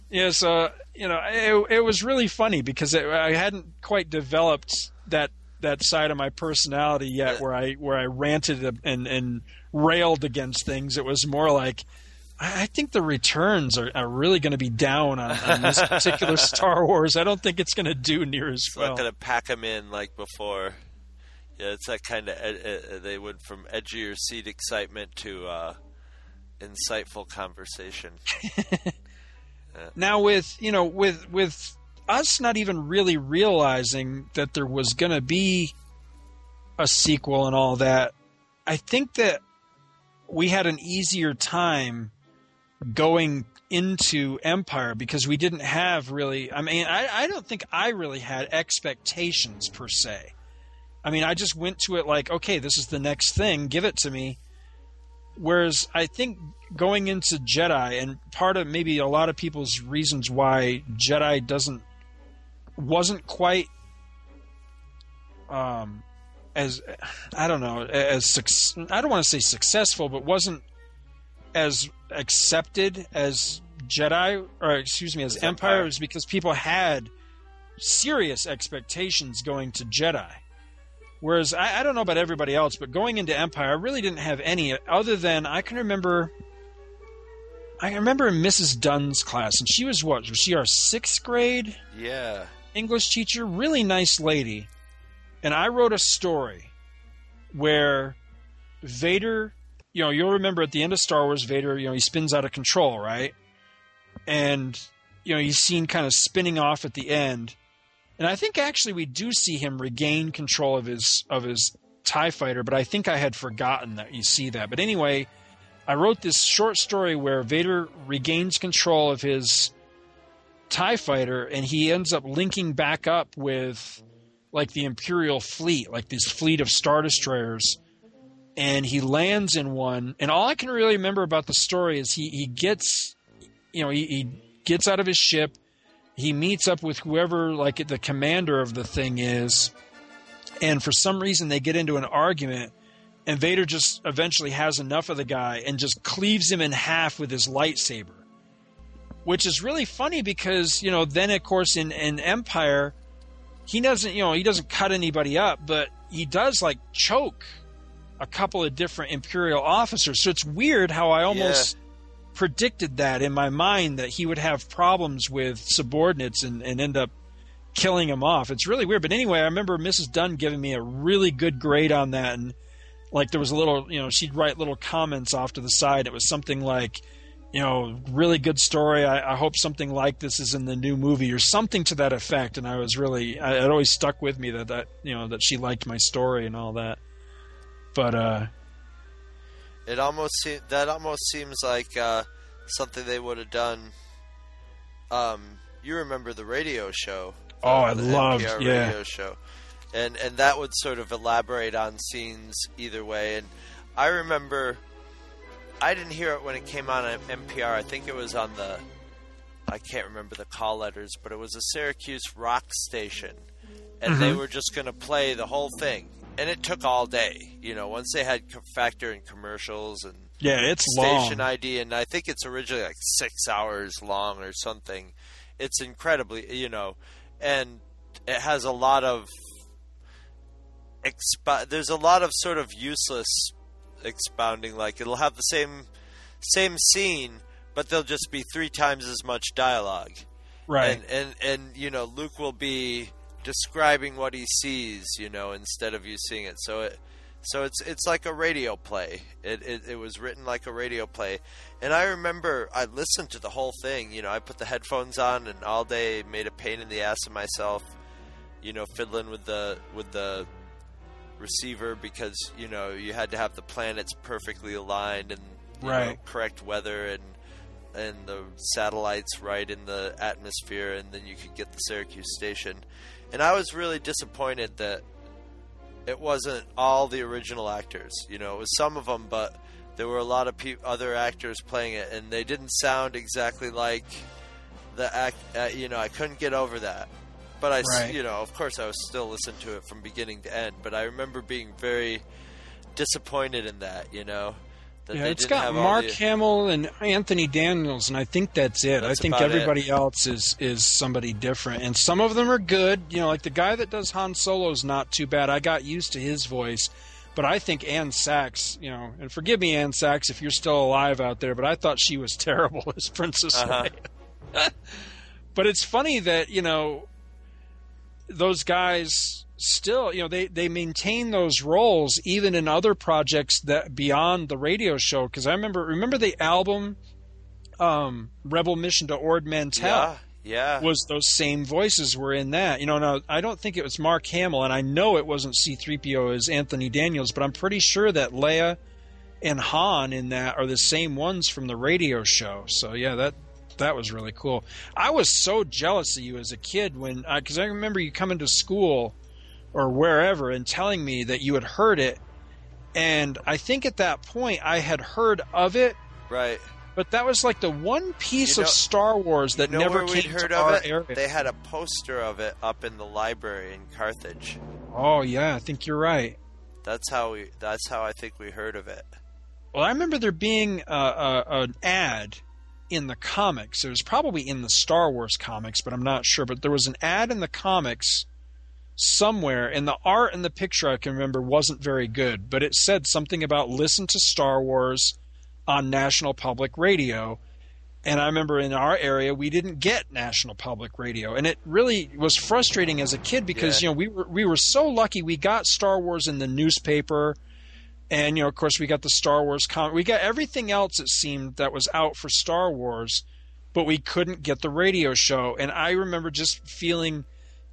Yeah, uh, so you know, it, it was really funny because it, I hadn't quite developed that that side of my personality yet, where I where I ranted and and railed against things. It was more like. I think the returns are, are really going to be down on, on this particular Star Wars. I don't think it's going to do near as It's well. not going to pack them in like before. Yeah, it's that kind of. Ed- uh, they went from your seat excitement to uh, insightful conversation. Now with you know with with us not even really realizing that there was going to be a sequel and all that, I think that we had an easier time going into Empire because we didn't have really. I mean, I, I don't think I really had expectations per se. I mean, I just went to it like, okay, this is the next thing, give it to me. Whereas I think going into Jedi, and part of maybe a lot of people's reasons why Jedi doesn't wasn't quite um as I don't know as I don't want to say successful, but wasn't as accepted as Jedi or excuse me as Empire is because people had serious expectations going to Jedi. Whereas I, I don't know about everybody else, but going into Empire, I really didn't have any other than I can remember. I remember in Mrs. Dunn's class, and she was what? Was she our sixth grade Yeah. English teacher? Really nice lady. And I wrote a story where Vader, you know, you'll remember at the end of Star Wars, Vader, you know, he spins out of control, right? And, you know, he's seen kind of spinning off at the end. And I think actually we do see him regain control of his of his TIE fighter, but I think I had forgotten that you see that. But anyway, I wrote this short story where Vader regains control of his TIE fighter and he ends up linking back up with like the Imperial fleet, like this fleet of Star Destroyers. And he lands in one. And all I can really remember about the story is he, he gets, you know, he, he gets out of his ship. He meets up with whoever, like the commander of the thing is. And for some reason, they get into an argument. And Vader just eventually has enough of the guy and just cleaves him in half with his lightsaber. Which is really funny because, you know, then of course in, in Empire, he doesn't, you know, he doesn't cut anybody up, but he does like choke a couple of different Imperial officers. So it's weird how I almost predicted that in my mind that he would have problems with subordinates and, and end up killing him off. It's really weird. But anyway, I remember Mrs. Dunn giving me a really good grade on that. And like there was a little, you know, she'd write little comments off to the side. It was something like, you know, really good story. I, I hope something like this is in the new movie or something to that effect. And I was really, I, it always stuck with me that, that, you know, that she liked my story and all that. But, uh, It almost se- that almost seems like uh, something they would have done. Um, you remember the radio show? Oh, I the loved- NPR yeah. radio show, and and that would sort of elaborate on scenes either way. And I remember I didn't hear it when it came on at NPR. I think it was on the I can't remember the call letters, but it was a Syracuse rock station, and they Mhm. were just going to play the whole thing, and it took all day. You know, once they had factor in commercials and Yeah, it's station long. ID, and I think it's originally like six hours long or something. It's incredibly, you know, and it has a lot of expo- There's a lot of sort of useless expounding. Like it'll have the same same scene, but there'll just be three times as much dialogue. Right. And and and you know, Luke will be describing what he sees, you know, instead of you seeing it. So it so it's it's like a radio play. It, it it was written like a radio play, and I remember I listened to the whole thing. You know, I put the headphones on and all day made a pain in the ass of myself. You know, fiddling with the with the receiver because you know you had to have the planets perfectly aligned and you know, Right. correct weather and and the satellites right in the atmosphere, and then you could get the Syracuse station. And I was really disappointed that it wasn't all the original actors. You know, it was some of them, but there were a lot of pe- other actors playing it, and they didn't sound exactly like the act. Uh, you know, I couldn't get over that. But I, Right. you know, of course, I was still listening to it from beginning to end. But I remember being very disappointed in that. You know, yeah, it's got Mark the- Hamill and Anthony Daniels, and I think that's it. That's I think everybody else is is somebody different, and some of them are good. You know, like the guy that does Han Solo's not too bad. I got used to his voice, but I think Ann Sachs, you know, and forgive me, Ann Sachs, if you're still alive out there, but I thought she was terrible as Princess Uh-huh. Leia. but it's funny that you know those guys still you know they they maintain those roles even in other projects that beyond the radio show because i remember remember the album um rebel mission to ord mantell Yeah, yeah. was those same voices were in that you know now i don't think it was mark hamill and i know it wasn't c3po as anthony daniels but i'm pretty sure that leia and han in that are the same ones from the radio show so yeah that that was really cool. I was so jealous of you as a kid when, because I remember you coming to school or wherever and telling me that you had heard it, and I think at that point I had heard of it, right. but that was like the one piece You of Star Wars that you know never came heard to of our it? area. They had a poster of it up in the library in Carthage. Oh yeah, I think you're right. That's how we. That's how I think we heard of it. Well, I remember there being uh, uh, an ad in the comics. It was probably in the Star Wars comics, but I'm not sure. But there was an ad in the comics somewhere, and the art and the picture I can remember wasn't very good, but it said something about listen to Star Wars on National Public Radio. And I remember in our area we didn't get National Public Radio, and it really was frustrating as a kid because Yeah. you know we were we were so lucky we got Star Wars in the newspaper and you know of course we got the Star Wars comic we got everything else it seemed that was out for Star Wars but we couldn't get the radio show and I remember just feeling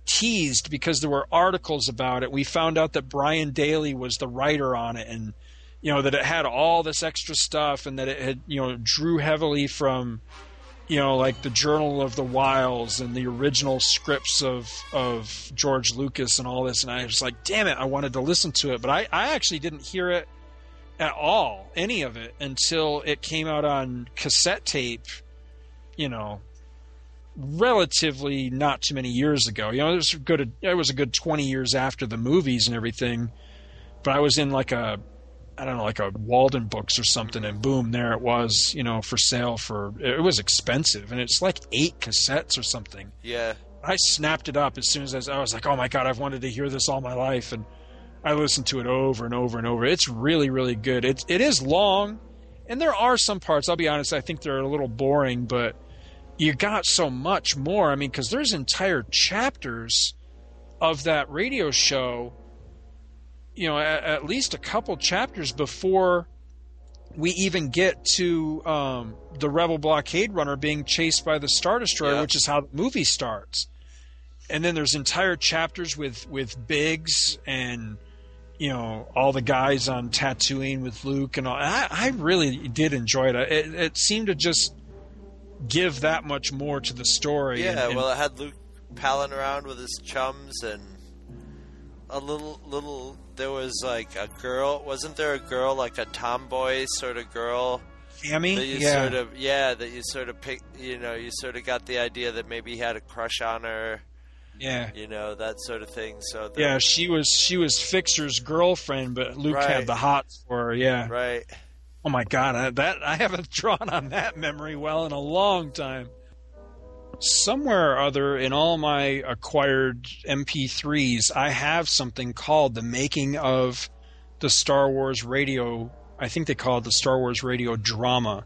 teased because there were articles about it. We found out that Brian Daly was the writer on it and you know that it had all this extra stuff and that it had you know drew heavily from you know like the Journal of the Whills and the original scripts of of George Lucas and all this. And I was like damn it I wanted to listen to it. But I I actually didn't hear it at all any of it until it came out on cassette tape you know relatively not too many years ago you know it was a good it was a good 20 years after the movies and everything but I was in like a I don't know, like a Walden Books or something, and boom, there it was, you know, for sale for it was expensive, and it's like eight cassettes or something. Yeah. I snapped it up as soon as I was, I was like, oh my god, I've wanted to hear this all my life, and I listened to it over and over and over. It's really, really good. It it is long, and there are some parts. I'll be honest, I think they're a little boring, but you got so much more. I mean, because there's entire chapters of that radio show you know at, at least a couple chapters before we even get to um, the rebel blockade runner being chased by the star destroyer Yeah. which is how the movie starts and then there's entire chapters with with biggs and you know all the guys on Tatooine with Luke and all. I, I really did enjoy it. it. It seemed to just give that much more to the story. Yeah, and- and- well, it had Luke palling around with his chums, and a little little. There was like a girl. Wasn't there a girl like a tomboy sort of girl? Camie? That you Yeah. sort of yeah. That you sort of pick. You know, you sort of got the idea that maybe he had a crush on her. Yeah. You know that sort of thing. So the, Yeah, she was she was Fixer's girlfriend, but Luke Right. had the hots for her. Yeah. Right. Oh my god, I, that I haven't drawn on that memory well in a long time. Somewhere or other in all my acquired MP3s, I have something called the making of the Star Wars radio. I think they call it the Star Wars radio drama.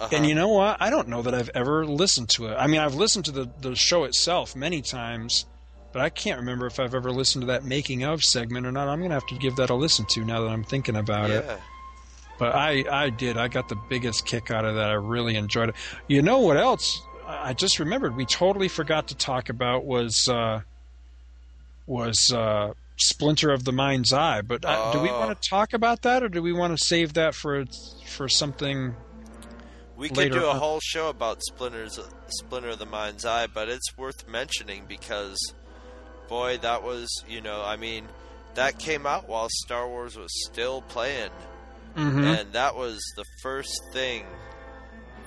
Uh-huh. And you know what? I don't know that I've ever listened to it. I mean, I've listened to the, the show itself many times, but I can't remember if I've ever listened to that making of segment or not. I'm going to have to give that a listen to now that I'm thinking about it. But I, I did. I got the biggest kick out of that. I really enjoyed it. You know what else? I just remembered we totally forgot to talk about was uh, was uh, Splinter of the Mind's Eye. But uh, do we Oh. want to talk about that, or do we want to save that for for something? We could do a on? whole show about Splinter's Splinter of the Mind's Eye, but it's worth mentioning because, boy, that was you know, I mean, that came out while Star Wars was still playing, Mhm. and that was the first thing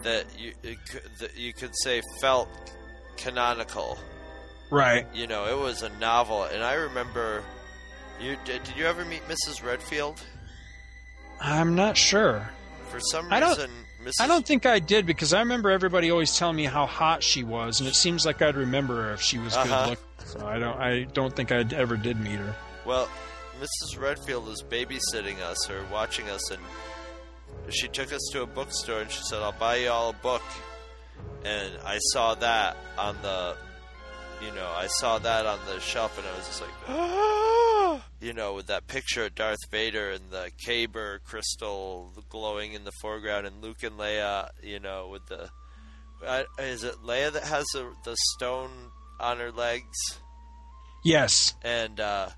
that you could- that you could say felt canonical. Right. You know, it was a novel, and I remember. You did, did you ever meet Mrs. Redfield? I'm not sure. For some reason, I don't- Mrs. I don't think I did because I remember everybody always telling me how hot she was, and it seems like I'd remember her if she was Uh-huh. good looking. So I don't. I don't think I ever did meet her. Well, Mrs. Redfield was babysitting us or watching us, and she took us to a bookstore and she said, "I'll buy you all a book." And I saw that on the, you know, I saw that on the shelf, and I was just like, you know, with that picture of Darth Vader and the Kaiburr crystal glowing in the foreground, and Luke and Leia, you know, with the, is it Leia that has the the stone on her legs? Yes. And uh,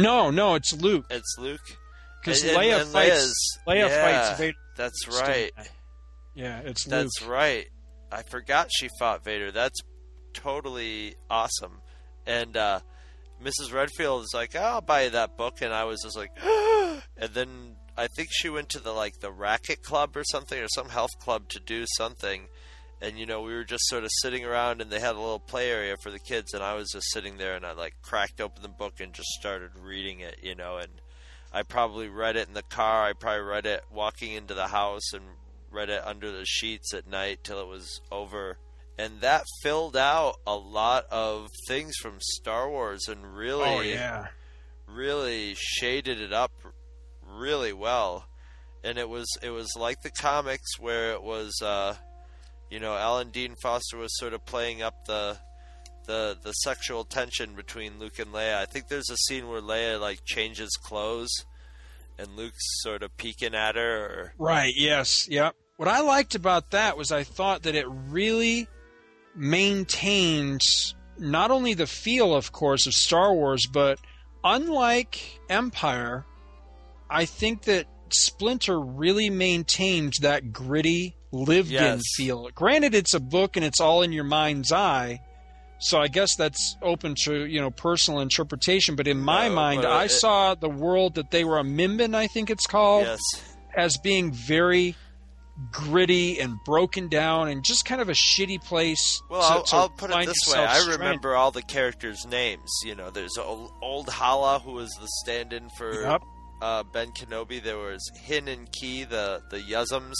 No, no, it's Luke. It's Luke. Because Leia and fights. Leia's- Leia yeah, fights Vader. That's right. Yeah, it's Luke. That's right. I forgot she fought Vader. That's totally awesome. And uh, Mrs. Redfield is like, oh, "I'll buy that book," and I was just like, and then I think she went to the like the racket club or something or some health club to do something. And you know, we were just sort of sitting around, and they had a little play area for the kids, and I was just sitting there, and I like cracked open the book and just started reading it, you know, and I probably read it in the car. I probably read it walking into the house and read it under the sheets at night till it was over. And that filled out a lot of things from Star Wars and really, Oh yeah. really shaded it up really well. And it was it was like the comics where it was, uh, you know, Alan Dean Foster was sort of playing up the the the sexual tension between Luke and Leia. I think there's a scene where Leia like changes clothes, and Luke's sort of peeking at her. Or, Right. Yes. Yep. What I liked about that was I thought that it really maintained not only the feel, of course, of Star Wars, but unlike Empire, I think that Splinter really maintained that gritty, lived-in Yes. feel. Granted, it's a book and it's all in your mind's eye. So I guess that's open to you know personal interpretation, but in my No, mind, I it- saw the world that they were a Mimban, I think it's called, yes, as being very gritty and broken down and just kind of a shitty place. Well, to- I'll, to I'll put it this way: I remember all the characters' names. You know, there's old, old Halla, who was the stand-in for Yep. uh, Ben Kenobi. There was Hin and Kee, the the Yuzzems,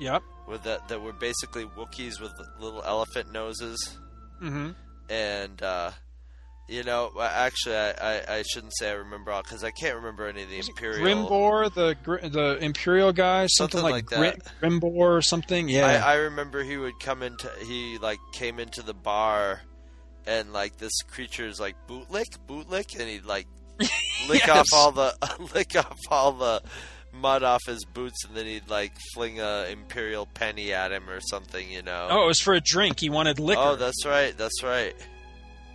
Yep. with that that were basically Wookiees with little elephant noses. Mm-hmm. and uh, you know, actually, I, I, I shouldn't say I remember all because I can't remember any of the Imperial. Grimbor, the the Imperial guy, something, Something like, like that. Grim- Grimbor or something. Yeah. I, I remember he would come into he like came into the bar, and like this creature's like bootlick, bootlick, and he'd like lick Yes. off all the lick off all the mud off his boots, and then he'd like fling a imperial penny at him or something, you know. oh, it was for a drink. He wanted liquor. Oh, that's right, that's right.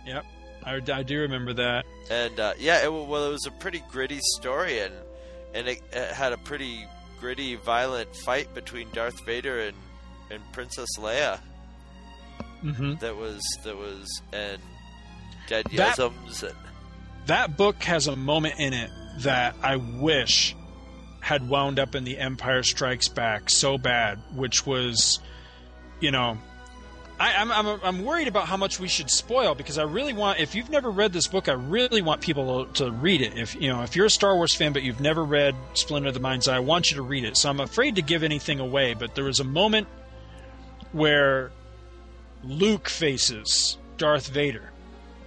Yep. I, I do remember that. and uh, yeah, it, well, it was a pretty gritty story, and and it, it had a pretty gritty, violent fight between Darth Vader and and Princess Leia. Mm-hmm. That was that was and dead That- and that book has a moment in it that I wish had wound up in the Empire Strikes Back so bad, which was, you know, I, I'm, I'm I'm worried about how much we should spoil because I really want. If you've never read this book, I really want people to, read it. If you know, if you're a Star Wars fan but you've never read Splinter of the Mind's Eye, I want you to read it. So I'm afraid to give anything away, but there was a moment where Luke faces Darth Vader,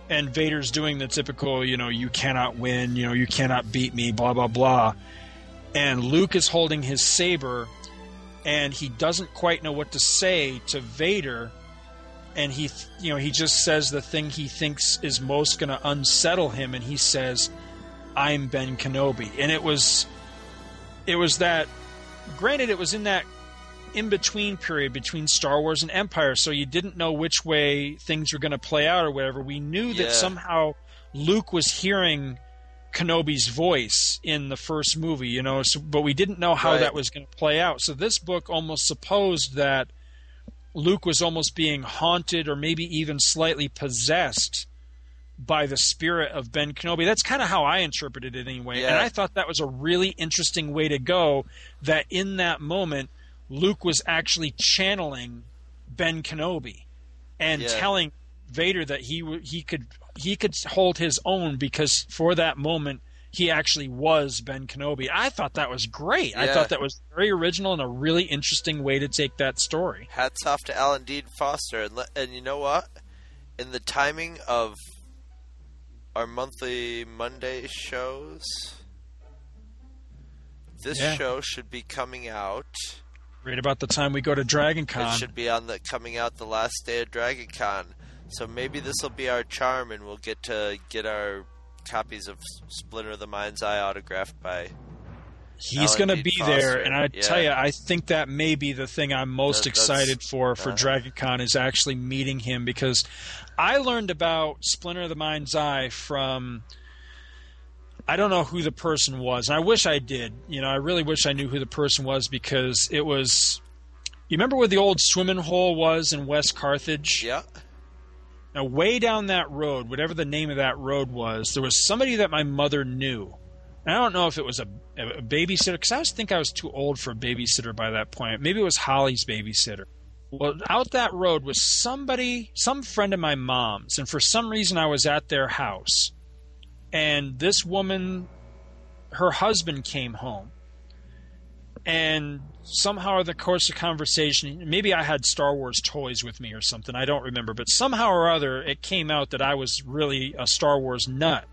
and Vader's doing the typical, you know, you cannot win, you know, you cannot beat me, blah blah blah, and Luke is holding his saber, and he doesn't quite know what to say to Vader. And he you know he just says the thing he thinks is most going to unsettle him and he says i'm ben kenobi. And it was it was that granted it was in that in between period between star wars and empire so you didn't know which way things were going to play out or whatever. We knew that somehow luke was hearing kenobi's voice in the first movie you know so, but we didn't know how Right. that was going to play out so this book almost supposed that Luke was almost being haunted or maybe even slightly possessed by the spirit of Ben Kenobi. That's kind of how I interpreted it anyway. And I thought that was a really interesting way to go that in that moment Luke was actually channeling Ben Kenobi and Yeah. telling Vader that he w- he could he could hold his own because for that moment he actually was Ben Kenobi. I thought that was great. I thought that was very original and a really interesting way to take that story. Hats off to Alan Dean Foster, and, and you know what? In the timing of our monthly Monday shows, this Yeah. show should be coming out. Right about the time we go to Dragon It should be on the coming out the last day of Dragon Con. So maybe this will be our charm, and we'll get to get our copies of Splinter of the Mind's Eye autographed by. He's going to be Foster. there, and I Yeah. tell you, I think that may be the thing I'm most That- excited for for uh-huh. Dragon Con is actually meeting him because I learned about Splinter of the Mind's Eye from I don't know who the person was, and I wish I did. You know, I really wish I knew who the person was because it was. You remember where the old swimming hole was in West Carthage? Yeah. Now, way down that road, whatever the name of that road was, there was somebody that my mother knew. And I don't know if it was a, a babysitter, because I was think I was too old for a babysitter by that point. Maybe it was Holly's babysitter. Well, out that road was somebody, some friend of my mom's, and for some reason I was at their house. And this woman, her husband came home. And somehow in the course of conversation, maybe I had Star Wars toys with me or something. I don't remember, but somehow or other, it came out that I was really a Star Wars nut.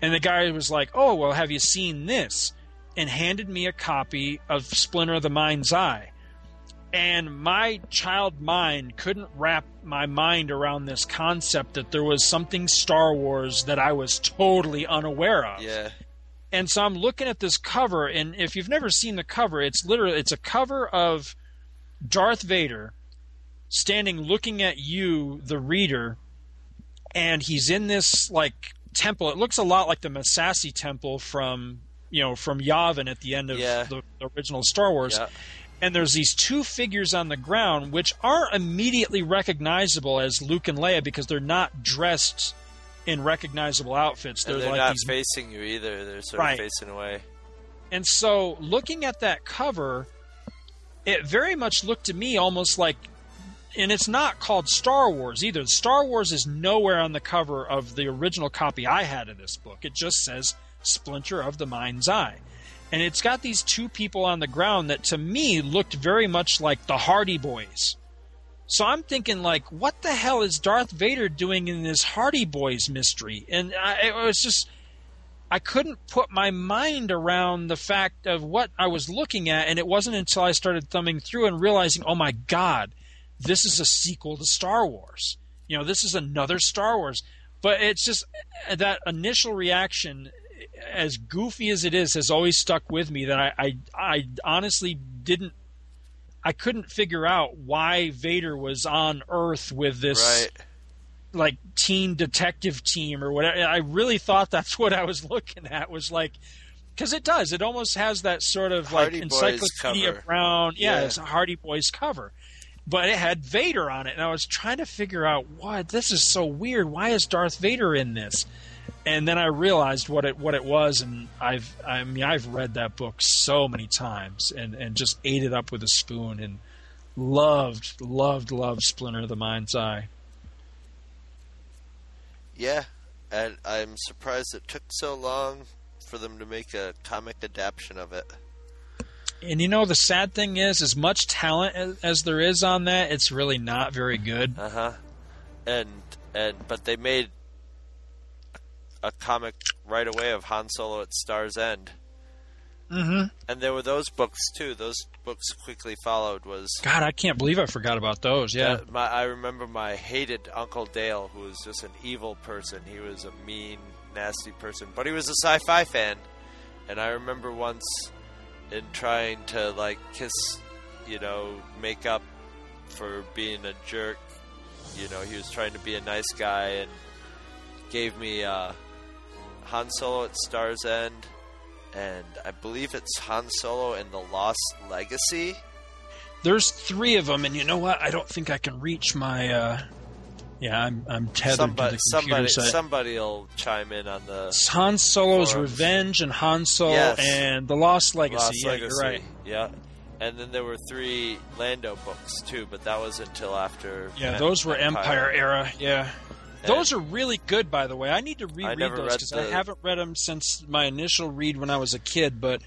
And the guy was like, "Oh, well, have you seen this?" and handed me a copy of Splinter of the Mind's Eye. And my child mind couldn't wrap my mind around this concept that there was something Star Wars that I was totally unaware of. Yeah. And so I'm looking at this cover, and if you've never seen the cover, it's literally it's a cover of Darth Vader standing looking at you, the reader, and he's in this like temple. It looks a lot like the Massassi temple from you know from Yavin at the end of Yeah. the, the original Star Wars. Yeah. And there's these two figures on the ground which aren't immediately recognizable as Luke and Leia because they're not dressed in recognizable outfits. They're, they're like not these facing you either. They're sort Right. of facing away. and so, looking at that cover, it very much looked to me almost like, and it's not called Star Wars either. Star Wars is nowhere on the cover of the original copy I had of this book. It just says Splinter of the Mind's Eye. And it's got these two people on the ground that to me looked very much like the Hardy Boys. So I'm thinking, like, what the hell is Darth Vader doing in this Hardy Boys mystery? And I, it was just, I couldn't put my mind around the fact of what I was looking at, and it wasn't until I started thumbing through and realizing, oh my God, this is a sequel to Star Wars. You know, this is another Star Wars. But it's just that initial reaction, as goofy as it is, has always stuck with me. That I, I, I honestly didn't, I couldn't figure out why Vader was on Earth with this Right. like teen detective team or whatever. I really thought that's what I was looking at was like because it does. It almost has that sort of like Boys Encyclopedia. Brown. Yeah, Yeah. it's a Hardy Boys cover. But it had Vader on it, and I was trying to figure out why this is so weird. Why is Darth Vader in this? And then I realized what it what it was, and I've I mean I've read that book so many times and and just ate it up with a spoon and loved loved loved Splinter of the Mind's Eye. Yeah, and I'm surprised it took so long for them to make a comic adaptation of it. And you know the sad thing is, as much talent as, as there is on that, it's really not very good. Uh huh. And and but they made a, comic right away of Han Solo at Star's End. Mm-hmm. And there were those books too. Those books quickly followed. Was God, I can't believe I forgot about those. Yeah, Uh, my, I remember my hated Uncle Dale, who was just an evil person. He was a mean, nasty person, but he was a sci-fi fan. And I remember once in trying to like kiss, you know, make up for being a jerk. You know, he was trying to be a nice guy and gave me uh, Han Solo at Star's End, and I believe it's Han Solo in the Lost Legacy. there's three of them, and you know what? I don't think I can reach my. uh Yeah, I'm I'm tethered somebody, to the computer. somebody, so I- somebody'll chime in on the It's Han Solo's forums. Revenge and Han Solo Yes. and The Lost Legacy. Lost yeah, Legacy. you're right. Yeah, and then there were three Lando books too, but that was until after. Yeah, those were Empire era. Yeah. Those are really good, by the way. I need to reread those because I haven't read them since my initial read when I was a kid. But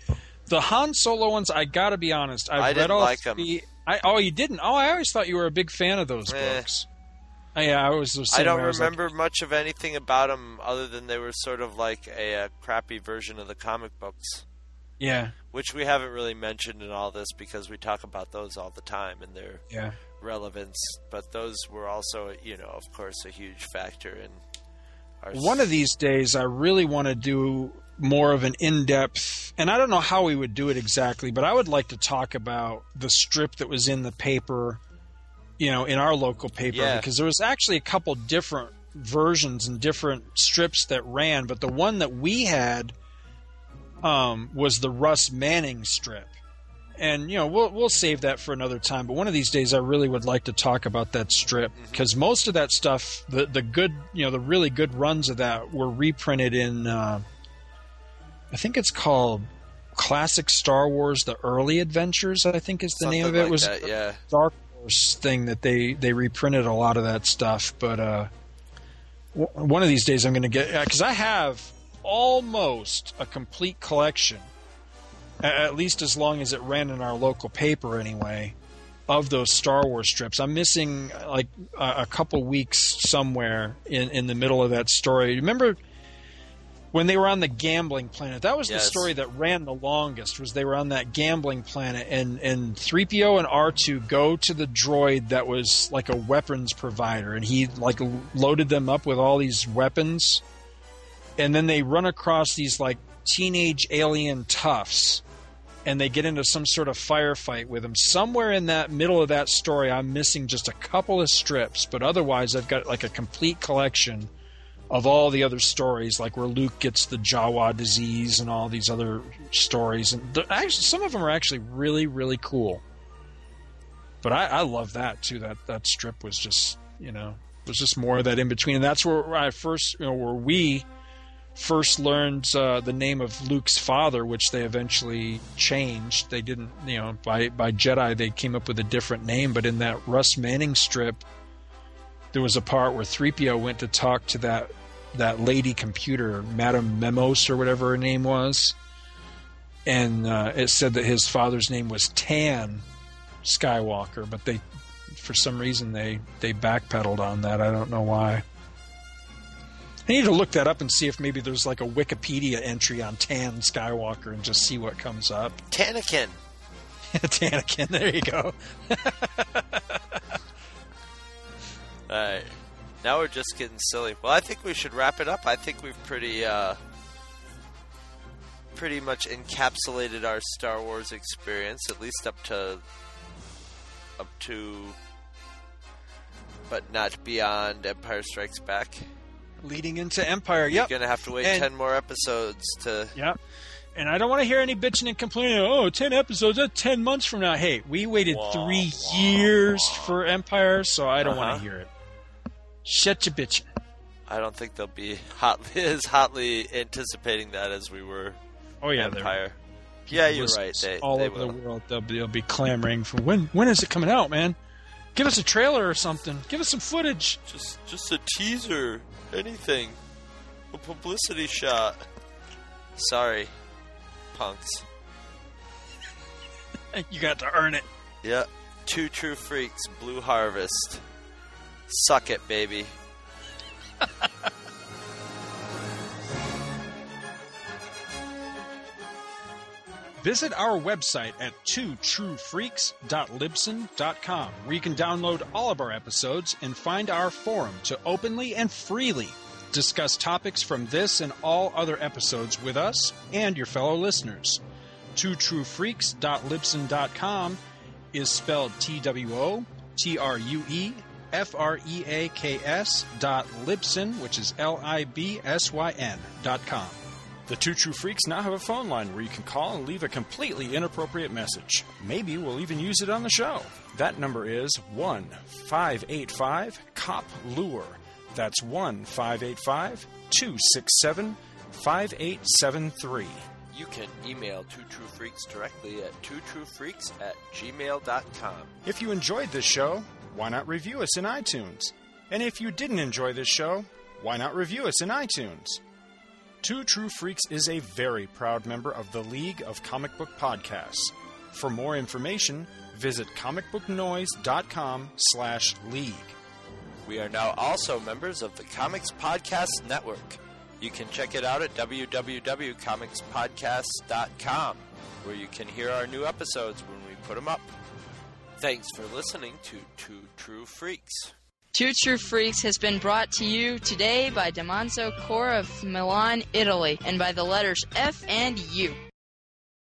the Han Solo ones, I got to be honest, I've I read didn't all like three. I oh, you didn't? Oh, I always thought you were a big fan of those Eh. books. Oh, yeah, I was. I don't way. was like, remember much of anything about them other than they were sort of like a, a crappy version of the comic books, yeah, which we haven't really mentioned in all this because we talk about those all the time and their yeah. Relevance. But those were also, you know, of course, a huge factor in our. One of these days, I really want to do more of an in-depth, and I don't know how we would do it exactly, but I would like to talk about the strip that was in the paper, you know, in our local paper, Yeah. because there was actually a couple different versions and different strips that ran, but the one that we had um, was the Russ Manning strip. And you know we'll we'll save that for another time. But one of these days, I really would like to talk about that strip because most of that stuff, the the good, you know, the really good runs of that were reprinted in. Uh, I think it's called Classic Star Wars: The Early Adventures. I think is the name of it. like was that, yeah. Dark Horse thing that they they reprinted a lot of that stuff. But uh, w- one of these days, I'm going to get because I have almost a complete collection at least as long as it ran in our local paper anyway of those Star Wars strips. I'm missing like a, a couple weeks somewhere in, in the middle of that story. Remember when they were on the gambling planet? That was the story that ran the longest. Was they were on that gambling planet and and 3PO and R2 go to the droid that was like a weapons provider and he like loaded them up with all these weapons and then they run across these like teenage alien toughs and they get into some sort of firefight with them. Somewhere in that middle of that story, I'm missing just a couple of strips, but otherwise, I've got like a complete collection of all the other stories, like where Luke gets the Jawa disease and all these other stories. And actually, some of them are actually really, really cool. But I, I love that too. That that strip was just, you know, was just more of that in between, and that's where I first, you know, where we first learned uh, the name of Luke's father, which they eventually changed. They didn't, you know, by by Jedi they came up with a different name, but in that Russ Manning strip, there was a part where 3PO went to talk to that that lady computer, Madame Memos or whatever her name was, and uh, it said that his father's name was Tan Skywalker, but they, for some reason, they they backpedaled on that. I don't know why. I need to look that up and see if maybe there's like a Wikipedia entry on Tan Skywalker and just see what comes up. Tanakin. Tanakin, there you go. All right. Now we're just getting silly. Well, I think we should wrap it up. I think we've pretty uh pretty much encapsulated our Star Wars experience at least up to up to but not beyond Empire Strikes Back. Leading into Empire, yep. You're going to have to wait And- 10 more episodes to Yep. And I don't want to hear any bitching and complaining. Oh, 10 episodes, that's 10 months from now. Hey, we waited three years for Empire, so I don't Uh-huh. want to hear it. Shut your bitching. I don't think they'll be hotly as hotly anticipating that as we were. Oh yeah, Empire. Yeah, you're right. They, all they over will. the world, they'll be, they'll be clamoring for when. When is it coming out, man? Give us a trailer or something. Give us some footage. Just, just a teaser, anything, a publicity shot. Sorry, punks. You got to earn it. Yeah, two true freaks, Blue Harvest. Suck it, baby. Visit our website at twotruefreaks.libsyn.com, where you can download all of our episodes and find our forum to openly and freely discuss topics from this and all other episodes with us and your fellow listeners. twotruefreaks.libsyn.com is spelled T W O T R U E F R E A K S dot Libsyn, which is L I B S Y N dot com. The Two True Freaks now have a phone line where you can call and leave a completely inappropriate message. Maybe we'll even use it on the show. That number is 1 585 COP Lure. That's 1 585 267 5873. You can email Two True Freaks directly at twotruefreaks at gmail.com. If you enjoyed this show, why not review us in iTunes? And if you didn't enjoy this show, why not review us in iTunes? Two True Freaks is a very proud member of the League of Comic Book Podcasts. For more information, visit comicbooknoise.com slash league. We are now also members of the Comics Podcast Network. You can check it out at www.comicspodcast.com, where you can hear our new episodes when we put them up. Thanks for listening to Two True Freaks. Two True Freaks has been brought to you today by Damanzo Core of Milan, Italy, and by the letters F and U.